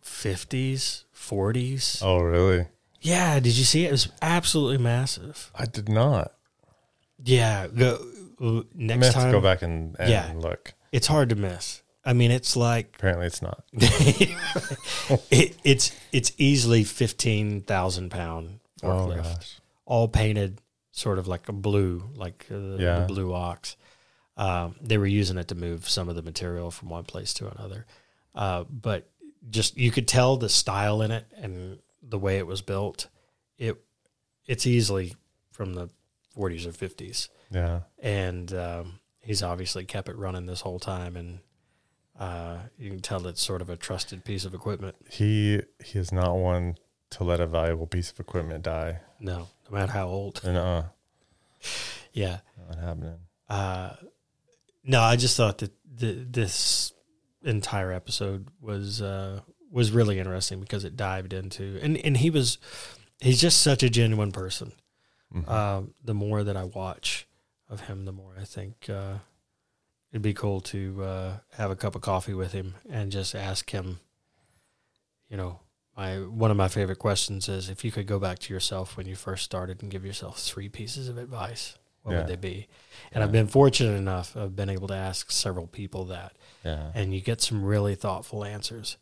fifties, forties. Oh, really? Yeah, did you see it? It was absolutely massive. I did not. Yeah, go next time. go back and, and Yeah. look. It's hard to miss. I mean, it's like Apparently, it's not. it, it's it's easily fifteen thousand pound Oh forklift, gosh. all painted sort of like a blue, like uh, the, Yeah. the blue ox. Um, they were using it to move some of the material from one place to another, uh, but just you could tell the style in it and the way it was built. It it's easily from the 40s or 50s, Yeah. and um, he's obviously kept it running this whole time, and uh, you can tell it's sort of a trusted piece of equipment. He he is not one to let a valuable piece of equipment die. No, no matter how old. And uh, Yeah. not happening. Uh, no, I just thought that th- this entire episode was uh, was really interesting because it dived into and and he was he's just such a genuine person. Mhm. Um, the more that I watch of him, the more I think uh, it'd be cool to uh, have a cup of coffee with him and just ask him. You know, my one of my favorite questions is if you could go back to yourself when you first started and give yourself three pieces of advice, what Yeah. would they be? And I've been fortunate enough; I've been able to ask several people that, yeah. and you get some really thoughtful answers.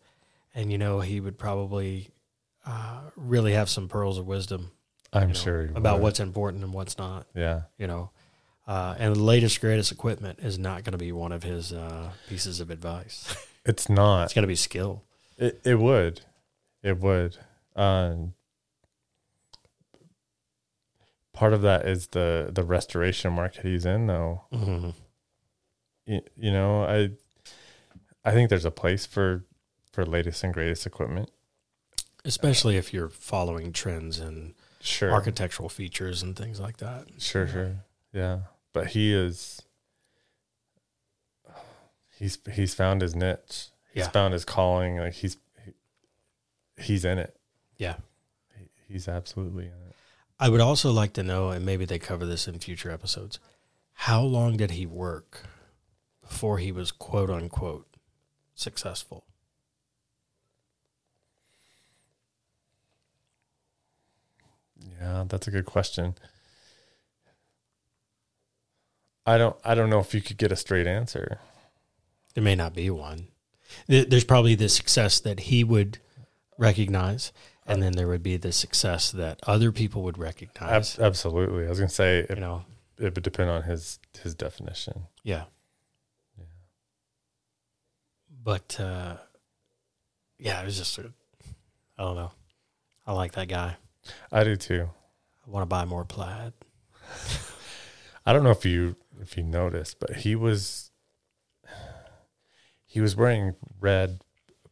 And you know, he would probably uh, really have some pearls of wisdom I'm you know, sure about would. what's important and what's not. Yeah. You know, uh, and the latest greatest equipment is not going to be one of his uh, pieces of advice. It's not. it's going to be skill. It it would, it would. Um, part of that is the the restoration market he's in, though. Mm-hmm. You, you know, I I think there's a place for for latest and greatest equipment. Especially if you're following trends and Sure, architectural features and things like that. sure, Yeah. sure. Yeah, but he is. He's he's found his niche. He's Yeah. found his calling. Like he's he, he's in it. Yeah. He, he's absolutely in it. I would also like to know, and maybe they cover this in future episodes, how long did he work before he was quote unquote successful? Yeah, that's a good question. I don't I don't know if you could get a straight answer. There may not be one. There's probably the success that he would recognize, and then there would be the success that other people would Ab- recognize. absolutely. I was going to say You it, know, it would depend on his his definition. yeah. Yeah. But uh, yeah, it was just, sort of, I don't know. I like that guy. I do too. I want to buy more plaid. I don't know if you if you noticed, but he was he was wearing red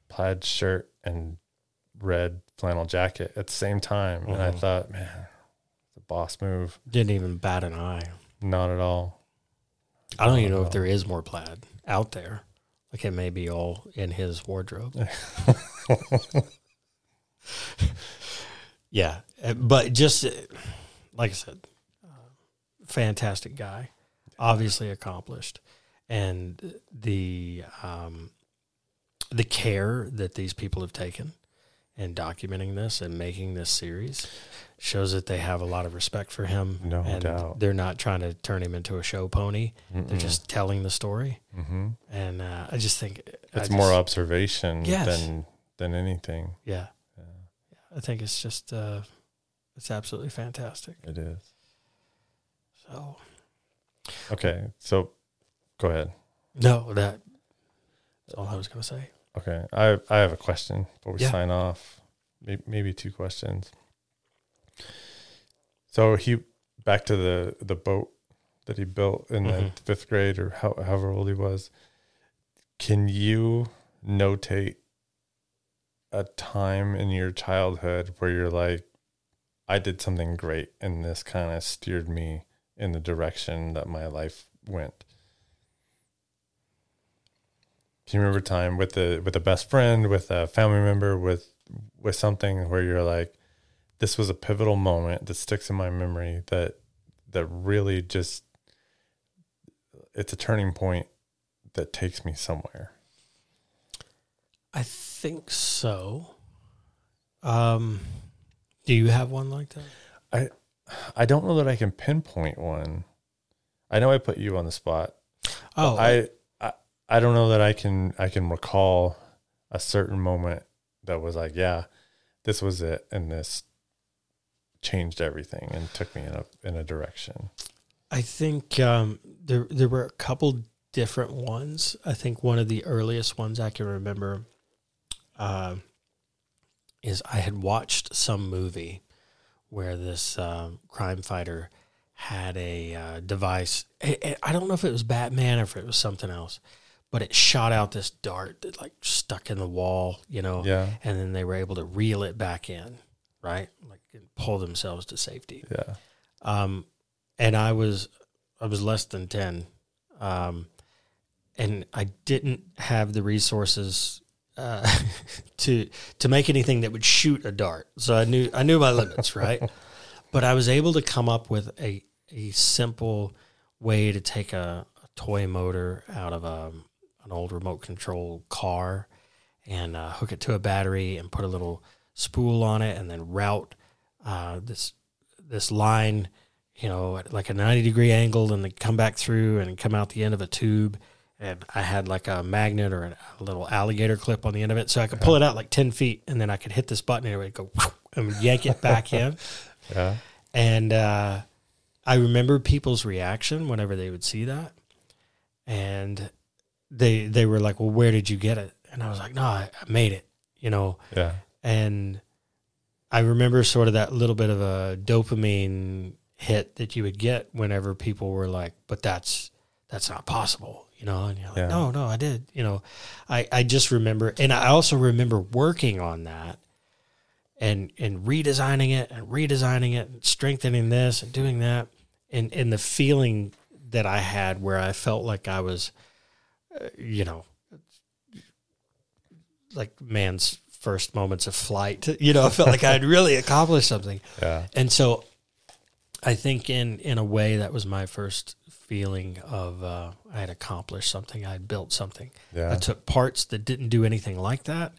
plaid shirt and red flannel jacket at the same time. And I thought, man, it's a boss move. Didn't even bat an eye. Not at all. I don't even know if there is more plaid out there. Like it may be all in his wardrobe. yeah, uh, but just uh, like I said, uh, fantastic guy, obviously accomplished, and the um, the care that these people have taken in documenting this and making this series shows that they have a lot of respect for him. No and doubt. They're not trying to turn him into a show pony. They're just telling the story, hmm and uh, I just think It's just- more observation Yes. than than anything. Yeah. yeah. I think it's just uh it's absolutely fantastic. It is. So Okay, so go ahead. no, that's all I was gonna say. Okay, I I have a question before we Yeah. sign off. Maybe, maybe two questions. So he back to the the boat that he built in the Mhm. fifth grade or how, however old he was. Can you notate a time in your childhood where you're like, I did something great and this kind of steered me in the direction that my life went? Can you remember a time with the with a best friend, with a family member, with with something where you're like, this was a pivotal moment that sticks in my memory that that really just it's a turning point that takes me somewhere. I think so. Um do you have one like that? I don't know that I can pinpoint one. I know I put you on the spot. Oh I, I I don't know that I can I can recall a certain moment that was like, yeah, this was it and this changed everything and took me in a in a direction. I think um there there were a couple different ones. I think one of the earliest ones I can remember uh, is I had watched some movie where this um, crime fighter had a uh, device. I- I I don't know if it was Batman or if it was something else, but it shot out this dart that like stuck in the wall, you know, Yeah. and then they were able to reel it back in, right? Like and pull themselves to safety. Yeah. Um, and I was I was less than ten, um, and I didn't have the resources uh, to to make anything that would shoot a dart. So I knew I knew my limits, right? But I was able to come up with a a simple way to take a, a toy motor out of a, an old remote control car and uh, hook it to a battery and put a little spool on it and then route uh, this this line, you know, at like a 90 degree angle and then come back through and come out the end of a tube. And I had like a magnet or a little alligator clip on the end of it. So I could pull it out like 10 feet and then I could hit this button and it would go and yank it back in. Yeah. And uh, I remember people's reaction whenever they would see that. And they they were like, Well, where did you get it? And I was like, No, I, I made it, you know Yeah. and I remember sort of that little bit of a dopamine hit that you would get whenever people were like, "But that's that's not possible," you know, and you're like, Yeah. "No, no, I did," you know. I I just remember, and I also remember working on that and and redesigning it and redesigning it and strengthening this and doing that, and and the feeling that I had where I felt like I was, uh, you know, like man's first moments of flight. You know, I felt like I had really accomplished something. Yeah. And so I think in in a way that was my first feeling of uh, I had accomplished something. I had built something. Yeah. I took parts that didn't do anything like that,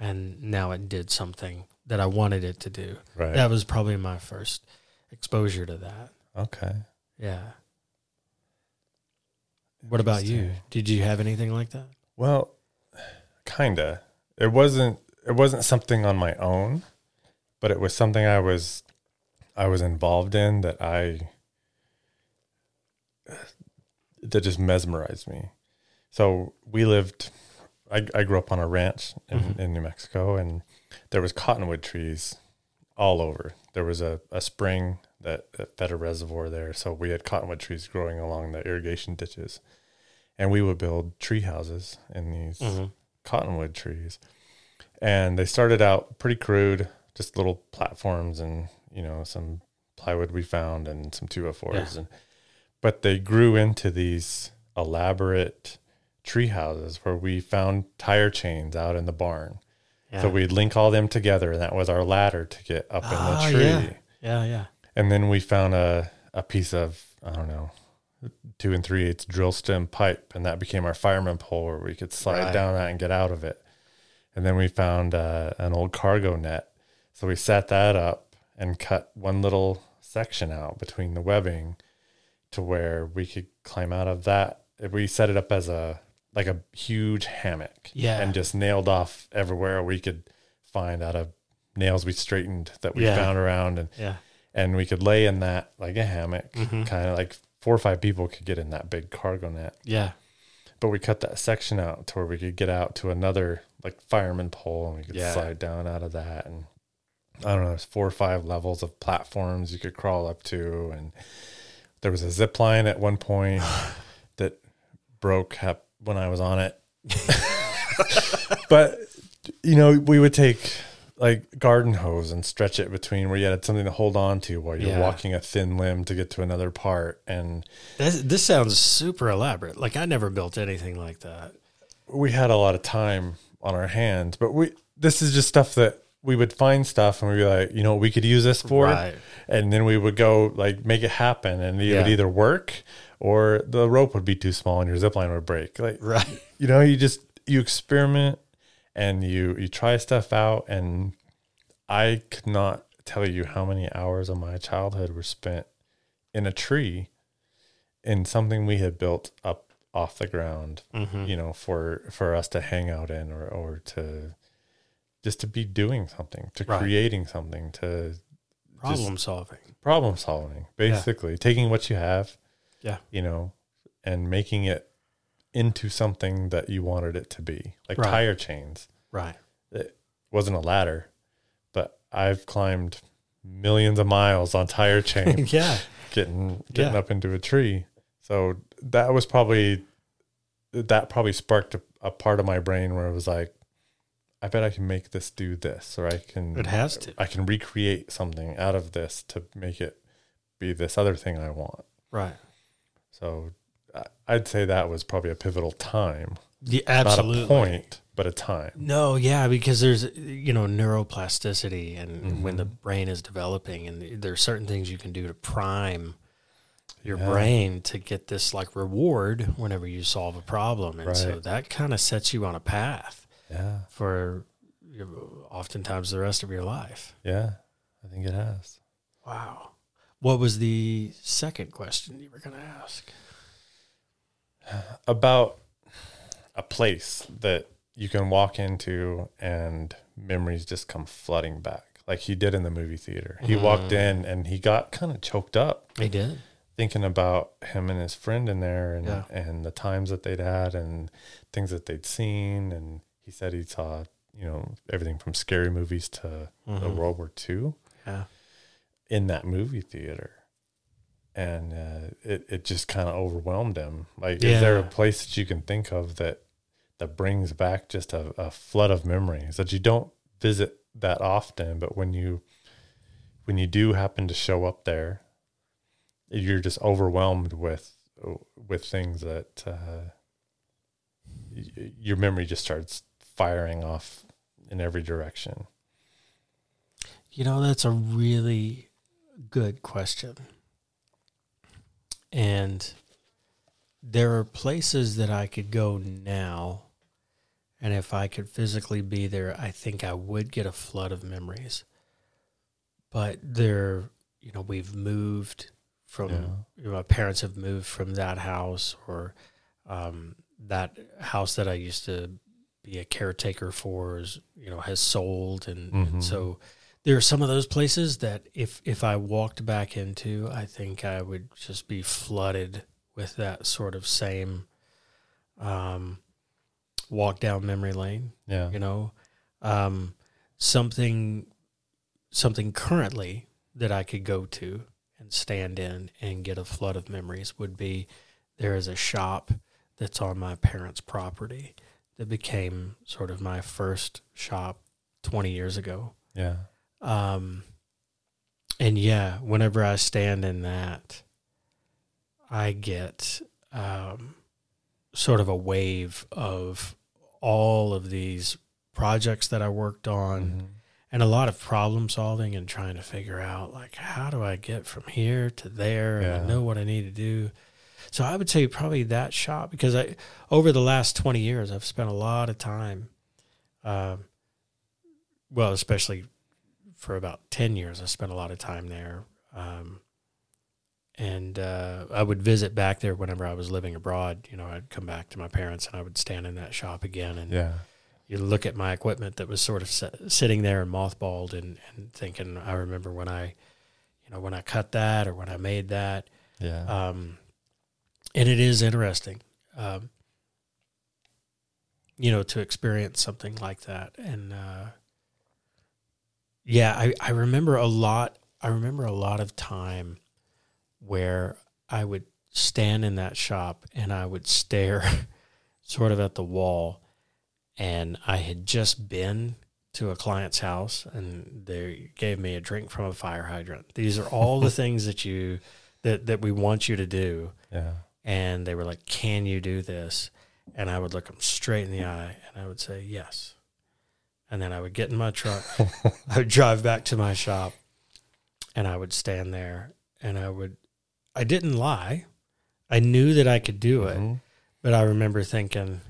and now it did something that I wanted it to do. Right. That was probably my first exposure to that. Okay. Yeah. What about you? Did you have anything like that? Well, kinda. It wasn't it wasn't something on my own, but it was something I was I was involved in that I that just mesmerized me. So we lived I, I grew up on a ranch in, Mhm. in New Mexico and there was cottonwood trees all over. There was a, a spring that, that fed a reservoir there. So we had cottonwood trees growing along the irrigation ditches. And we would build tree houses in these Mm-hmm. cottonwood trees. And they started out pretty crude, just little platforms and, you know, some plywood we found and some 204s. Yeah. And, but they grew into these elaborate tree houses where we found tire chains out in the barn. Yeah. So we'd link all them together, and that was our ladder to get up Ah, in the tree. yeah. yeah, yeah. And then we found a, a piece of, I don't know, two and three eighths drill stem pipe, and that became our fireman pole where we could slide Right. down that and get out of it. And then we found uh, an old cargo net. So we set that up and cut one little section out between the webbing to where we could climb out of that. We set it up as a like a huge hammock. Yeah. And just nailed off everywhere we could find out of nails we straightened that we Yeah. found around and Yeah. and we could lay in that like a hammock, Mhm. kind of like four or five people could get in that big cargo net. Yeah. But we cut that section out to where we could get out to another like fireman pole and we could Yeah. slide down out of that. And I don't know, there's four or five levels of platforms you could crawl up to. And there was a zip line at one point that broke up when I was on it. but you know, we would take like garden hose and stretch it between where you had something to hold on to while you're Yeah. walking a thin limb to get to another part. And This, this sounds super elaborate. Like I never built anything like that. we had a lot of time on our hands, but we this is just stuff that we would find stuff and we'd be like, you know, we could use this for, Right. and then we would go like make it happen, and it would either work or the rope would be too small and your zip line would break. Like, Right. you know, you just you experiment and you you try stuff out, and I could not tell you how many hours of my childhood were spent in a tree in something we had built up off the ground Mhm. you know for for us to hang out in or or to just to be doing something to Right. creating something to Problem solving. problem solving basically taking what you have Yeah. you know and making it into something that you wanted it to be like Right. tire chains Right. it wasn't a ladder but i've climbed millions of miles on tire chain yeah. getting getting Yeah. up into a tree. So that was probably that probably sparked a, a part of my brain where it was like, I bet I can make this do this, or I can It has to. I can recreate something out of this to make it be this other thing I want. Right. So I'd say that was probably a pivotal time, Yeah, not a point, but a time. No, yeah, because there's you know neuroplasticity, and when Mm-hmm. the brain is developing, and there's certain things you can do to prime your Yeah. brain to get this like reward whenever you solve a problem, and so that kind of sets you on a path Yeah, for oftentimes the rest of your life. yeah, I think it has. Wow. What was the second question you were going to ask? about a place that you can walk into and memories just come flooding back like he did in the movie theater he mm-hmm. walked in and he got kind of choked up I did. thinking about him and his friend in there and Yeah. and the times that they'd had and things that they'd seen and he said he saw you know everything from scary movies to the Mhm. world war ii Yeah. in that movie theater and uh, it, it just kind of overwhelmed him like is there a place that you can think of that that brings back just a, a flood of memories that you don't visit that often but when you when you do happen to show up there you're just overwhelmed with with things that uh, y- your memory just starts firing off in every direction You know, that's a really good question. And there are places that I could go now. And if I could physically be there, I think I would get a flood of memories. But there, you know, we've moved from, Yeah. you know, my parents have moved from that house or um, that house that I used to be a caretaker for is, you know, has sold. And, Mhm. and so there are some of those places that if, if I walked back into, I think I would just be flooded with that sort of same um, walk down memory lane yeah you know um, something something currently that i could go to and stand in and get a flood of memories would be there is a shop that's on my parents property that became sort of my first shop 20 years ago. Yeah. Um, and yeah, whenever I stand in that, I get um, sort of a wave of all of these projects that I worked on Mhm. and a lot of problem solving and trying to figure out like how do I get from here to there and I know what I need to do. So I would say probably that shop because I over the last 20 years I've spent a lot of time um well especially for about 10 years I spent a lot of time there um and uh, I would visit back there whenever I was living abroad. You know, I'd come back to my parents and I would stand in that shop again and Yeah. you look at my equipment that was sort of sitting there and mothballed and, and thinking, I remember when I, you know, when I cut that or when I made that. Yeah. Um, and it is interesting, um, you know, to experience something like that. And, uh, yeah, I, I remember a lot, I remember a lot of time where I would stand in that shop and I would stare sort of at the wall and I had just been to a client's house and they gave me a drink from a fire hydrant. These are all the things that you that that we want you to do. yeah. And they were like, "Can you do this?" And I would look them straight in the eye and I would say, "Yes." And then I would get in my truck. I would drive back to my shop and I would stand there and I would I didn't lie. I knew that I could do it. Mhm. But I remember thinking,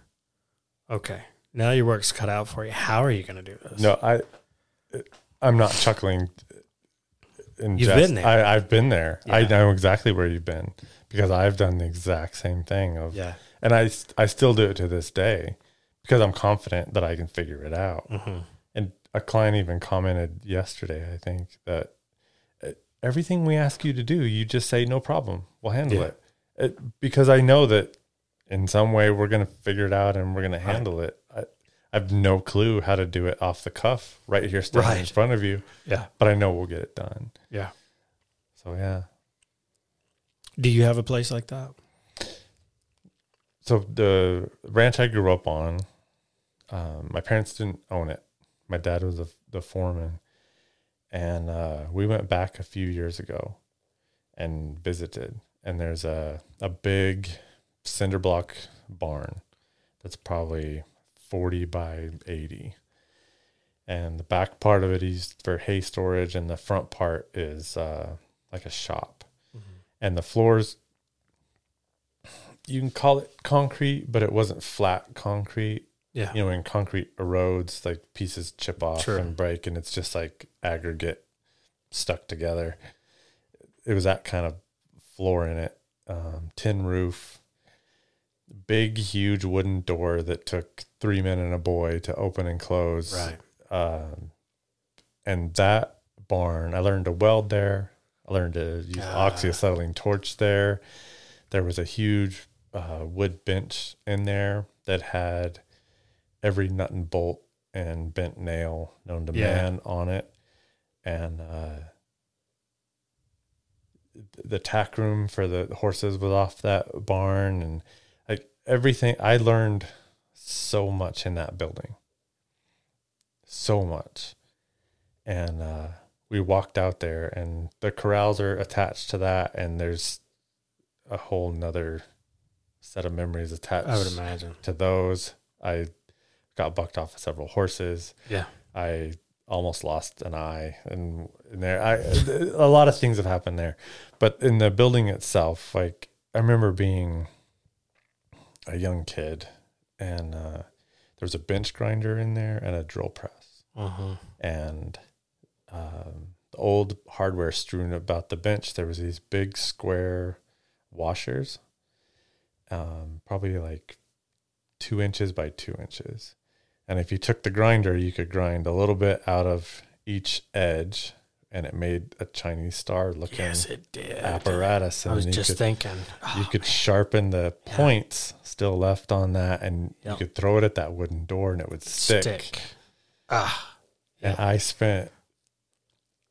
okay, now your work's cut out for you. How are you going to do this? No, I, I'm not chuckling. In You've been there. I, I've been there. I know exactly where you've been because I've done the exact same thing. Of, Yeah. and I I still do it to this day because I'm confident that I can figure it out. hmm And a client even commented yesterday, I think, that uh, everything we ask you to do, you just say no problem. We'll handle Yeah. it. it. Because I know that in some way we're going to figure it out and we're going to Right. handle it. I, have no clue how to do it off the cuff right here standing in front of you, Yeah. but I know we'll get it done. Yeah. So yeah. Do you have a place like that? So the ranch I grew up on, um, my parents didn't own it. My dad was the, the foreman, and uh, we went back a few years ago and visited. And there's a a big cinder block barn that's probably forty by eighty, and the back part of it is for hay storage, and the front part is uh, like a shop, and the floors you can call it concrete, but it wasn't flat concrete. Yeah. You know, when concrete erodes, like pieces chip off Sure. and break, and it's just like aggregate stuck together. It was that kind of floor in it, um, tin roof, big, huge wooden door that took three men and a boy to open and close. Right. Um, and that barn, I learned to weld there. I learned to use Ah. oxyacetylene torch there. There was a huge uh, wood bench in there that had every nut and bolt and bent nail known to Yeah. man on it. And uh, the tack room for the horses was off that barn. And like everything, I learned so much in that building. So much. And uh, we walked out there, and the corrals are attached to that. And there's a whole nother set of memories attached I would imagine. to those. I got bucked off of several horses. Yeah. I almost lost an eye, and, and there, I a lot of things have happened there. But in the building itself, like I remember being a young kid, and uh, there was a bench grinder in there and a drill press, Uh-huh. and um, the old hardware strewn about the bench. There was these big square washers, um, probably like two inches by two inches. And if you took the grinder, you could grind a little bit out of each edge, and it made a Chinese star looking Yes, it did. apparatus. I And was you just could, thinking. you oh, could sharpen the Yeah. points still left on that, and Yep. you could throw it at that wooden door, and it would stick. stick. Ah. And I spent,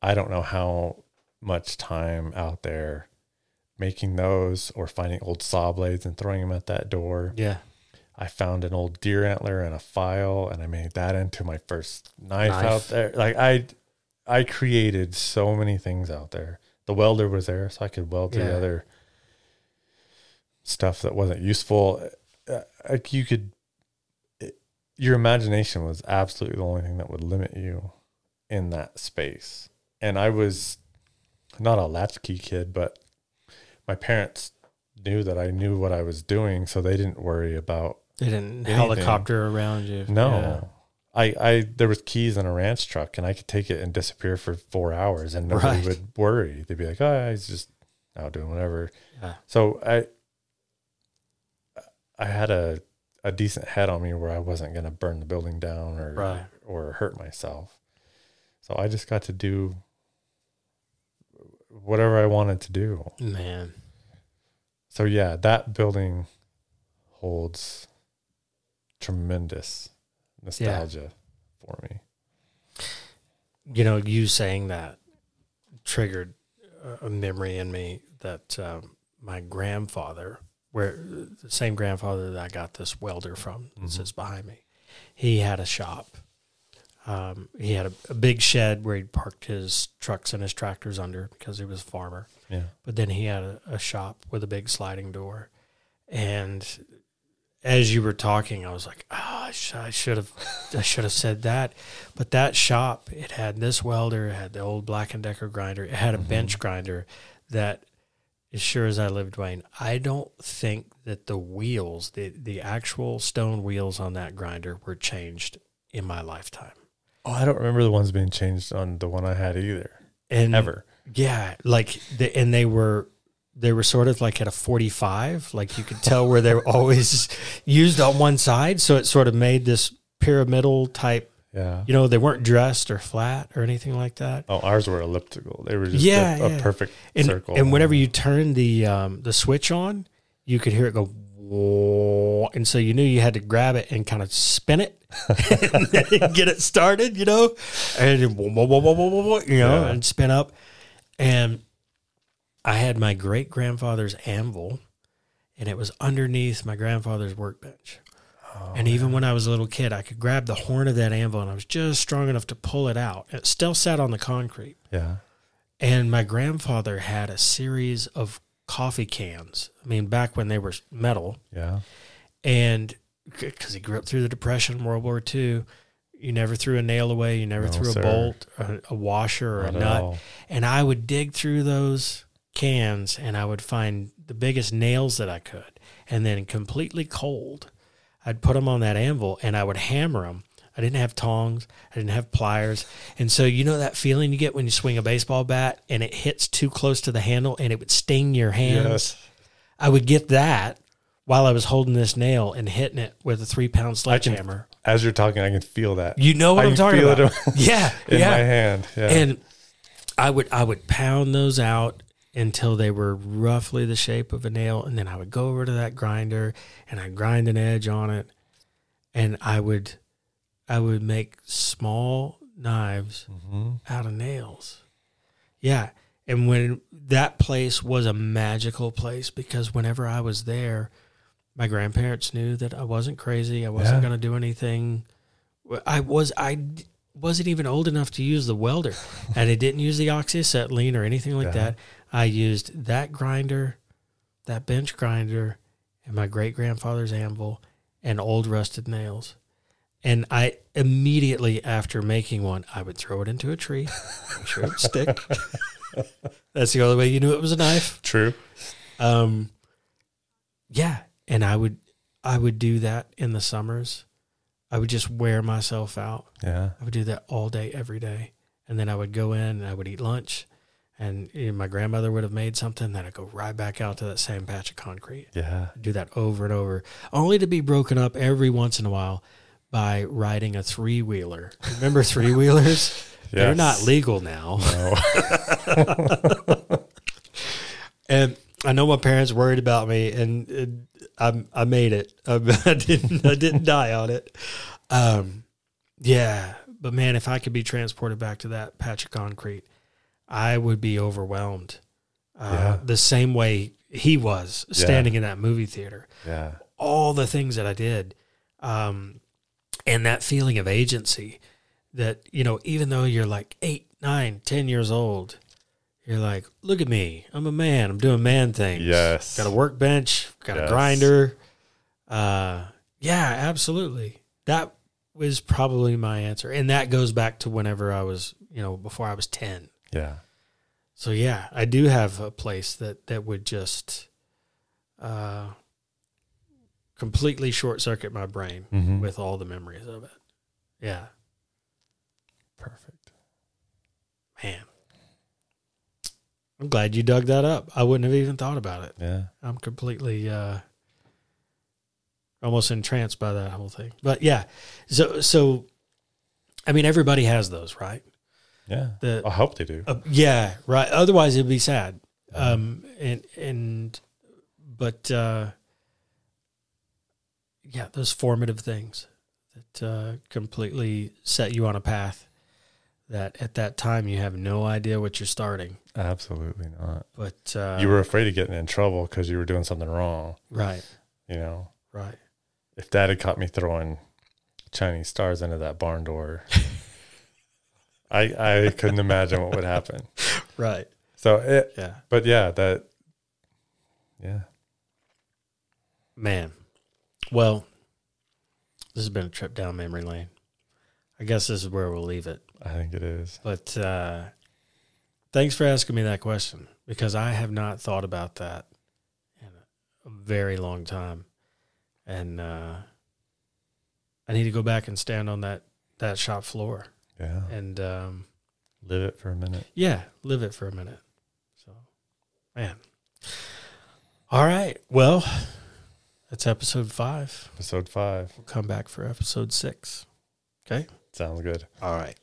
I don't know how much time out there making those or finding old saw blades and throwing them at that door. Yeah. I found an old deer antler and a file, and I made that into my first knife, Knife. out there. Like I, I created so many things out there. The welder was there, so I could weld Yeah. together stuff that wasn't useful. Uh, Like you could, it, your imagination was absolutely the only thing that would limit you in that space. And I was not a latchkey kid, but my parents knew that I knew what I was doing, so they didn't worry about They didn't Anything. helicopter around you. no. I, I there was keys in a ranch truck and I could take it and disappear for four hours and nobody Right. would worry. They'd be like, Oh, he's just out doing whatever. Yeah. So I I had a a decent head on me where I wasn't gonna burn the building down or Right. or hurt myself. So I just got to do whatever I wanted to do. Man. So yeah, that building holds tremendous nostalgia for me. You know, you saying that triggered a- memory in me that um, my grandfather, where the same grandfather that I got this welder from, that Mhm. sits behind me, he had a shop. Um, he had a, a big shed where he parked his trucks and his tractors under because he was a farmer. Yeah. But then he had a, a shop with a big sliding door. And as you were talking, I was like, oh, I, sh- I should have, I should have said that. But that shop, it had this welder, it had the old Black and Decker grinder, it had a Mhm. bench grinder that, as sure as I live, Dewayne, I don't think that the wheels, the the actual stone wheels on that grinder, were changed in my lifetime. Oh, I don't remember the ones being changed on the one I had either. And Ever. Yeah, like the, and they were they were sort of like at a 45, like you could tell where they were always used on one side, so it sort of made this pyramidal type, Yeah. you know, they weren't dressed or flat or anything like that. Oh, ours were elliptical. They were just Yeah, a, a yeah. perfect And circle. and whenever you turned the um the switch on, you could hear it go "Whoa," and so you knew you had to grab it and kind of spin it and get it started, you know, and whoa, whoa, whoa, whoa, whoa, whoa, whoa, you know, Yeah. and spin up. And I had my great grandfather's anvil, and it was underneath my grandfather's workbench. Oh, And even when I was a little kid, I could grab the horn of that anvil, and I was just strong enough to pull it out. It still sat on the concrete. yeah. And my grandfather had a series of coffee cans. I mean, back when they were metal, Yeah. and because he grew up through the Depression, World War II, you never threw a nail away, you never No, threw a bolt, a, a washer, or Not a nut. all. And I would dig through those cans, and I would find the biggest nails that I could, and then completely cold, I'd put them on that anvil, and I would hammer them. I didn't have tongs. I didn't have pliers. And so, you know that feeling you get when you swing a baseball bat and it hits too close to the handle and it would sting your hands? Yes. I would get that while I was holding this nail and hitting it with a three pound sledgehammer. As you're talking, I can feel that You know what I I'm talking about? it yeah. in yeah. my hand. Yeah. And I would I would pound those out until they were roughly the shape of a nail, and then I would go over to that grinder and I'd grind an edge on it, and I would I would make small knives Mhm. out of nails. Yeah. And when that place was a magical place because whenever I was there, my grandparents knew that I wasn't crazy. I wasn't Yeah. going to do anything. I was, I wasn't even old enough to use the welder and I didn't use the oxyacetylene or anything like Yeah. that. I used that grinder, that bench grinder, and my great grandfather's anvil and old rusted nails. And I immediately after making one, I would throw it into a tree. I'm sure it would stick. That's the only way you knew it was a knife. True. Um, yeah, and I would I would do that in the summers. I would just wear myself out. Yeah. I would do that all day, every day, and then I would go in and I would eat lunch, and you know, my grandmother would have made something. Then I'd go right back out to that same patch of concrete. Yeah. Do that over and over, only to be broken up every once in a while by riding a three wheeler. Remember three wheelers? They're not legal now. No. And I know my parents worried about me, and, and I I made it. I, I didn't I didn't die on it. Um, yeah, but man, if I could be transported back to that patch of concrete, I would be overwhelmed. Uh, Yeah. The same way he was standing in that movie theater, yeah. all the things that I did, um, and that feeling of agency. That you know, even though you're like eight, nine, ten years old, you're like, look at me, I'm a man, I'm doing man things. Yes. got a workbench, got Yes. a grinder. Uh, yeah, absolutely. That was probably my answer, and that goes back to whenever I was, you know, before I was ten. Yeah. So yeah, I do have a place that that would just uh, completely short circuit my brain Mhm. with all the memories of it. Yeah, Perfect. man. I'm glad you dug that up. I wouldn't have even thought about it. Yeah. I'm completely uh, almost entranced by that whole thing. But yeah, so so I mean, everybody has those, right? Yeah. The I hope they do. Uh, yeah, right. Otherwise, it'd be sad. Um, and and but uh, yeah, those formative things that uh, completely set you on a path that at that time you have no idea what you're starting. Absolutely not. But uh, you were afraid of getting in trouble because you were doing something wrong. right, You know, right. if dad had caught me throwing Chinese stars into that barn door, I I couldn't imagine what would happen. Right. So it, Yeah. but yeah, that, yeah, Man. Well, this has been a trip down memory lane. I guess this is where we'll leave it. I think it is. But uh, thanks for asking me that question because I have not thought about that in a very long time, and uh, I need to go back and stand on that that shop floor Yeah, and um, live it for a minute. yeah, live it for a minute. So, man. All right. Well, that's episode five. Episode five We'll come back for episode six. Okay. sounds good. All right.